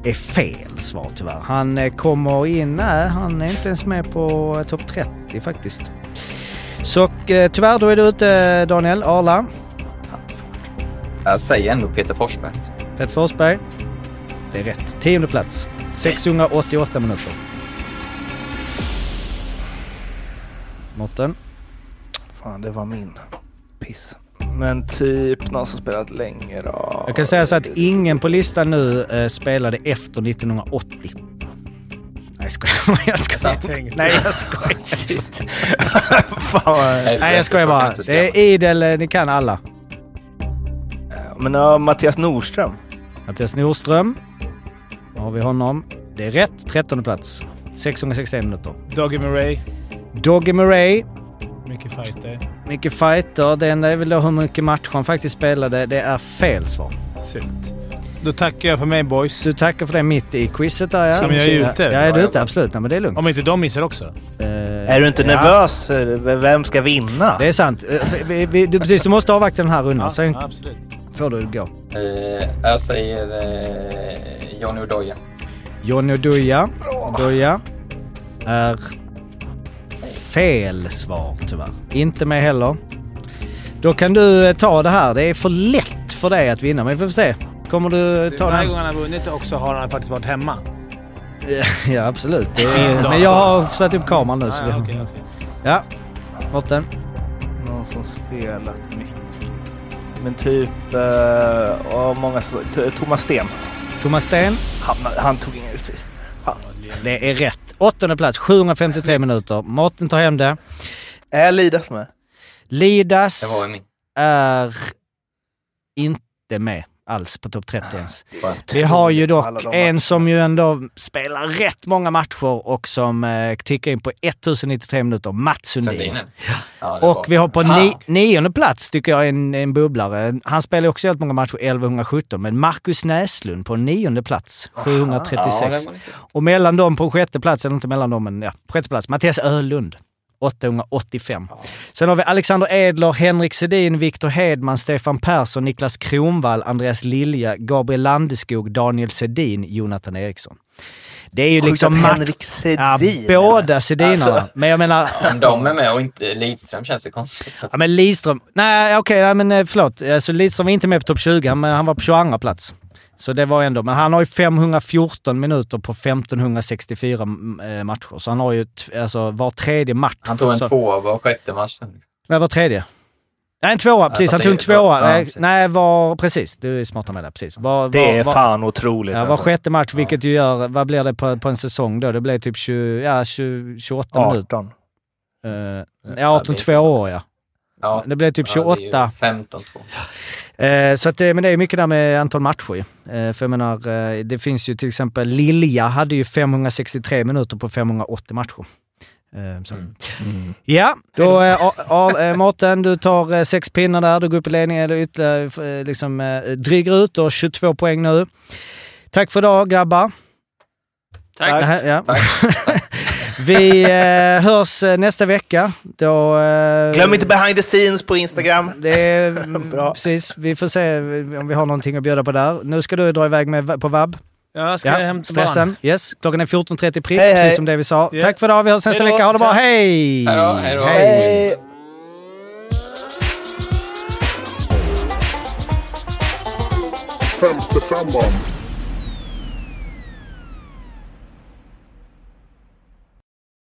är fel svar tyvärr. Han eh, kommer in... Nej, han är inte ens med på eh, topp 30 faktiskt. Så tyvärr, då är du ute Daniel. Arla, Jag säger ändå Peter Forsberg. Peter Forsberg. Det är rätt. Tionde plats. 688 minuter. Mårten? Fan, det var min piss. Men typ någon som spelat länge då. Jag kan säga så att ingen på listan nu eh, spelade efter 1980. Nej, jag skojar. Jag skojar. Nej, jag skojar. Shit. Fan vad... Nej, jag skojar bara. Det är idel, eh, ni kan alla. Men ja, Mattias Nordström. Mattias Nordström. Då har vi honom. Det är rätt. 13 plats. 661 minuter. Doggy Murray. Doggy Murray. Mycket fighter. Mycket fighter. Det enda är väl då hur mycket matcher han faktiskt spelade. Det är fel svar. Sykt. Då tackar jag för mig boys. Du tackar för det mitt i quizet där ja. Men jag är ute? Ja, är du ute? Absolut. Nej, men det är lugnt. Om inte de missar också. Eh, Är du inte ja, nervös? Vem ska vinna? Det är sant. Eh, Vi, vi, du, precis, du måste avvakta den här rundan. Sen ja, absolut. får du gå. Eh, jag säger eh, Johnny Odoja. Johnny Oduya. Oduya är fel svar tyvärr. Inte med heller. Då kan du eh, ta det här. Det är för lätt för dig att vinna, men vi får se. Kommer du ta Varje den? gång han har vunnit också har han faktiskt varit hemma. Ja, absolut. Det är, men jag har satt upp kameran nu. Ah, Så okej. ja. Mårten. Någon som spelat mycket. Men typ... Uh, och många Thomas Sten. Thomas Sten. Han, han tog ingen utvisning. Fan. Det är rätt. Åttonde plats, 753 minuter. Mårten tar hem det. Är Lidas med? Lidas är inte med alls på topp 30 ens. Skönt. Vi har ju dock en som ju ändå spelar rätt många matcher och som eh, tickar in på 1093 minuter. Mats Sundin. Ja, Och vi har på ni, nionde plats, tycker jag, en, en bubblare. Han spelar också väldigt många matcher, 1117, men Marcus Näslund på nionde plats, 736. Ja, det var lite... Och mellan dem på sjätte plats, eller inte mellan dem, men ja, på sjätte plats, Mattias Ölund. 885. Sen har vi Alexander Edler, Henrik Sedin, Viktor Hedman, Stefan Persson, Niklas Kronvall, Andreas Lilja, Gabriel Landeskog, Daniel Sedin, Jonathan Eriksson. Det är ju Sjukt liksom... att Henrik Ja, Sedin. båda Sedinarna. Alltså. Men jag menar... Om de är med och inte Lidström känns det konstigt. Ja, men Lidström... Nej, okej, nej, men eh, förlåt. Alltså, Lidström var inte med på topp 20, men han var på 22 plats. Så det var ändå... Men han har ju 514 minuter på 1564 eh, matcher. Så han har ju alltså, var tredje match. Han tog en så, tvåa var sjätte match. Nej, var tredje. Nej, en tvåa. Precis, han tog en tvåa. Nej. Nej, var... Precis. Du är smartare med det. Precis. Var, Det är var, fan otroligt. Ja, var alltså. sjätte match, vilket ju gör... Vad blir det på, på en säsong då? Det blir typ 20, ja, 20, 28 minuter. 18. Uh, Ja, ja, 18 det är två år ja. Ja, Det blir typ ja, det är 28. ju 15-2. Eh, så att det, men det är mycket där med antal matcher eh, För jag menar, eh, det finns ju till exempel Lilja hade ju 563 minuter på 580 matcher. Eh, så. Mm. Ja, då eh, eh, Mårten, du tar eh, sex pinnar där, du går upp i ledning, eller ytterligare eh, liksom eh, dryger ut och 22 poäng nu. Tack för idag grabbar. Tack. Här- ja. Tack. Vi eh, hörs eh, nästa vecka. Då, eh, Glöm inte behind the scenes på Instagram. Det är, Bra. precis. Vi får se om vi har någonting att bjuda på där. Nu ska du dra iväg med, på vab. Jag ska hämta barn. stressen. Yes. Klockan är 14.30 prick, Hej, hej. precis som det vi sa. Ja. Tack för idag. Vi hörs nästa Hej vecka. Ha det bra. Hej! Hej då, hej då. Hej! Femte femman.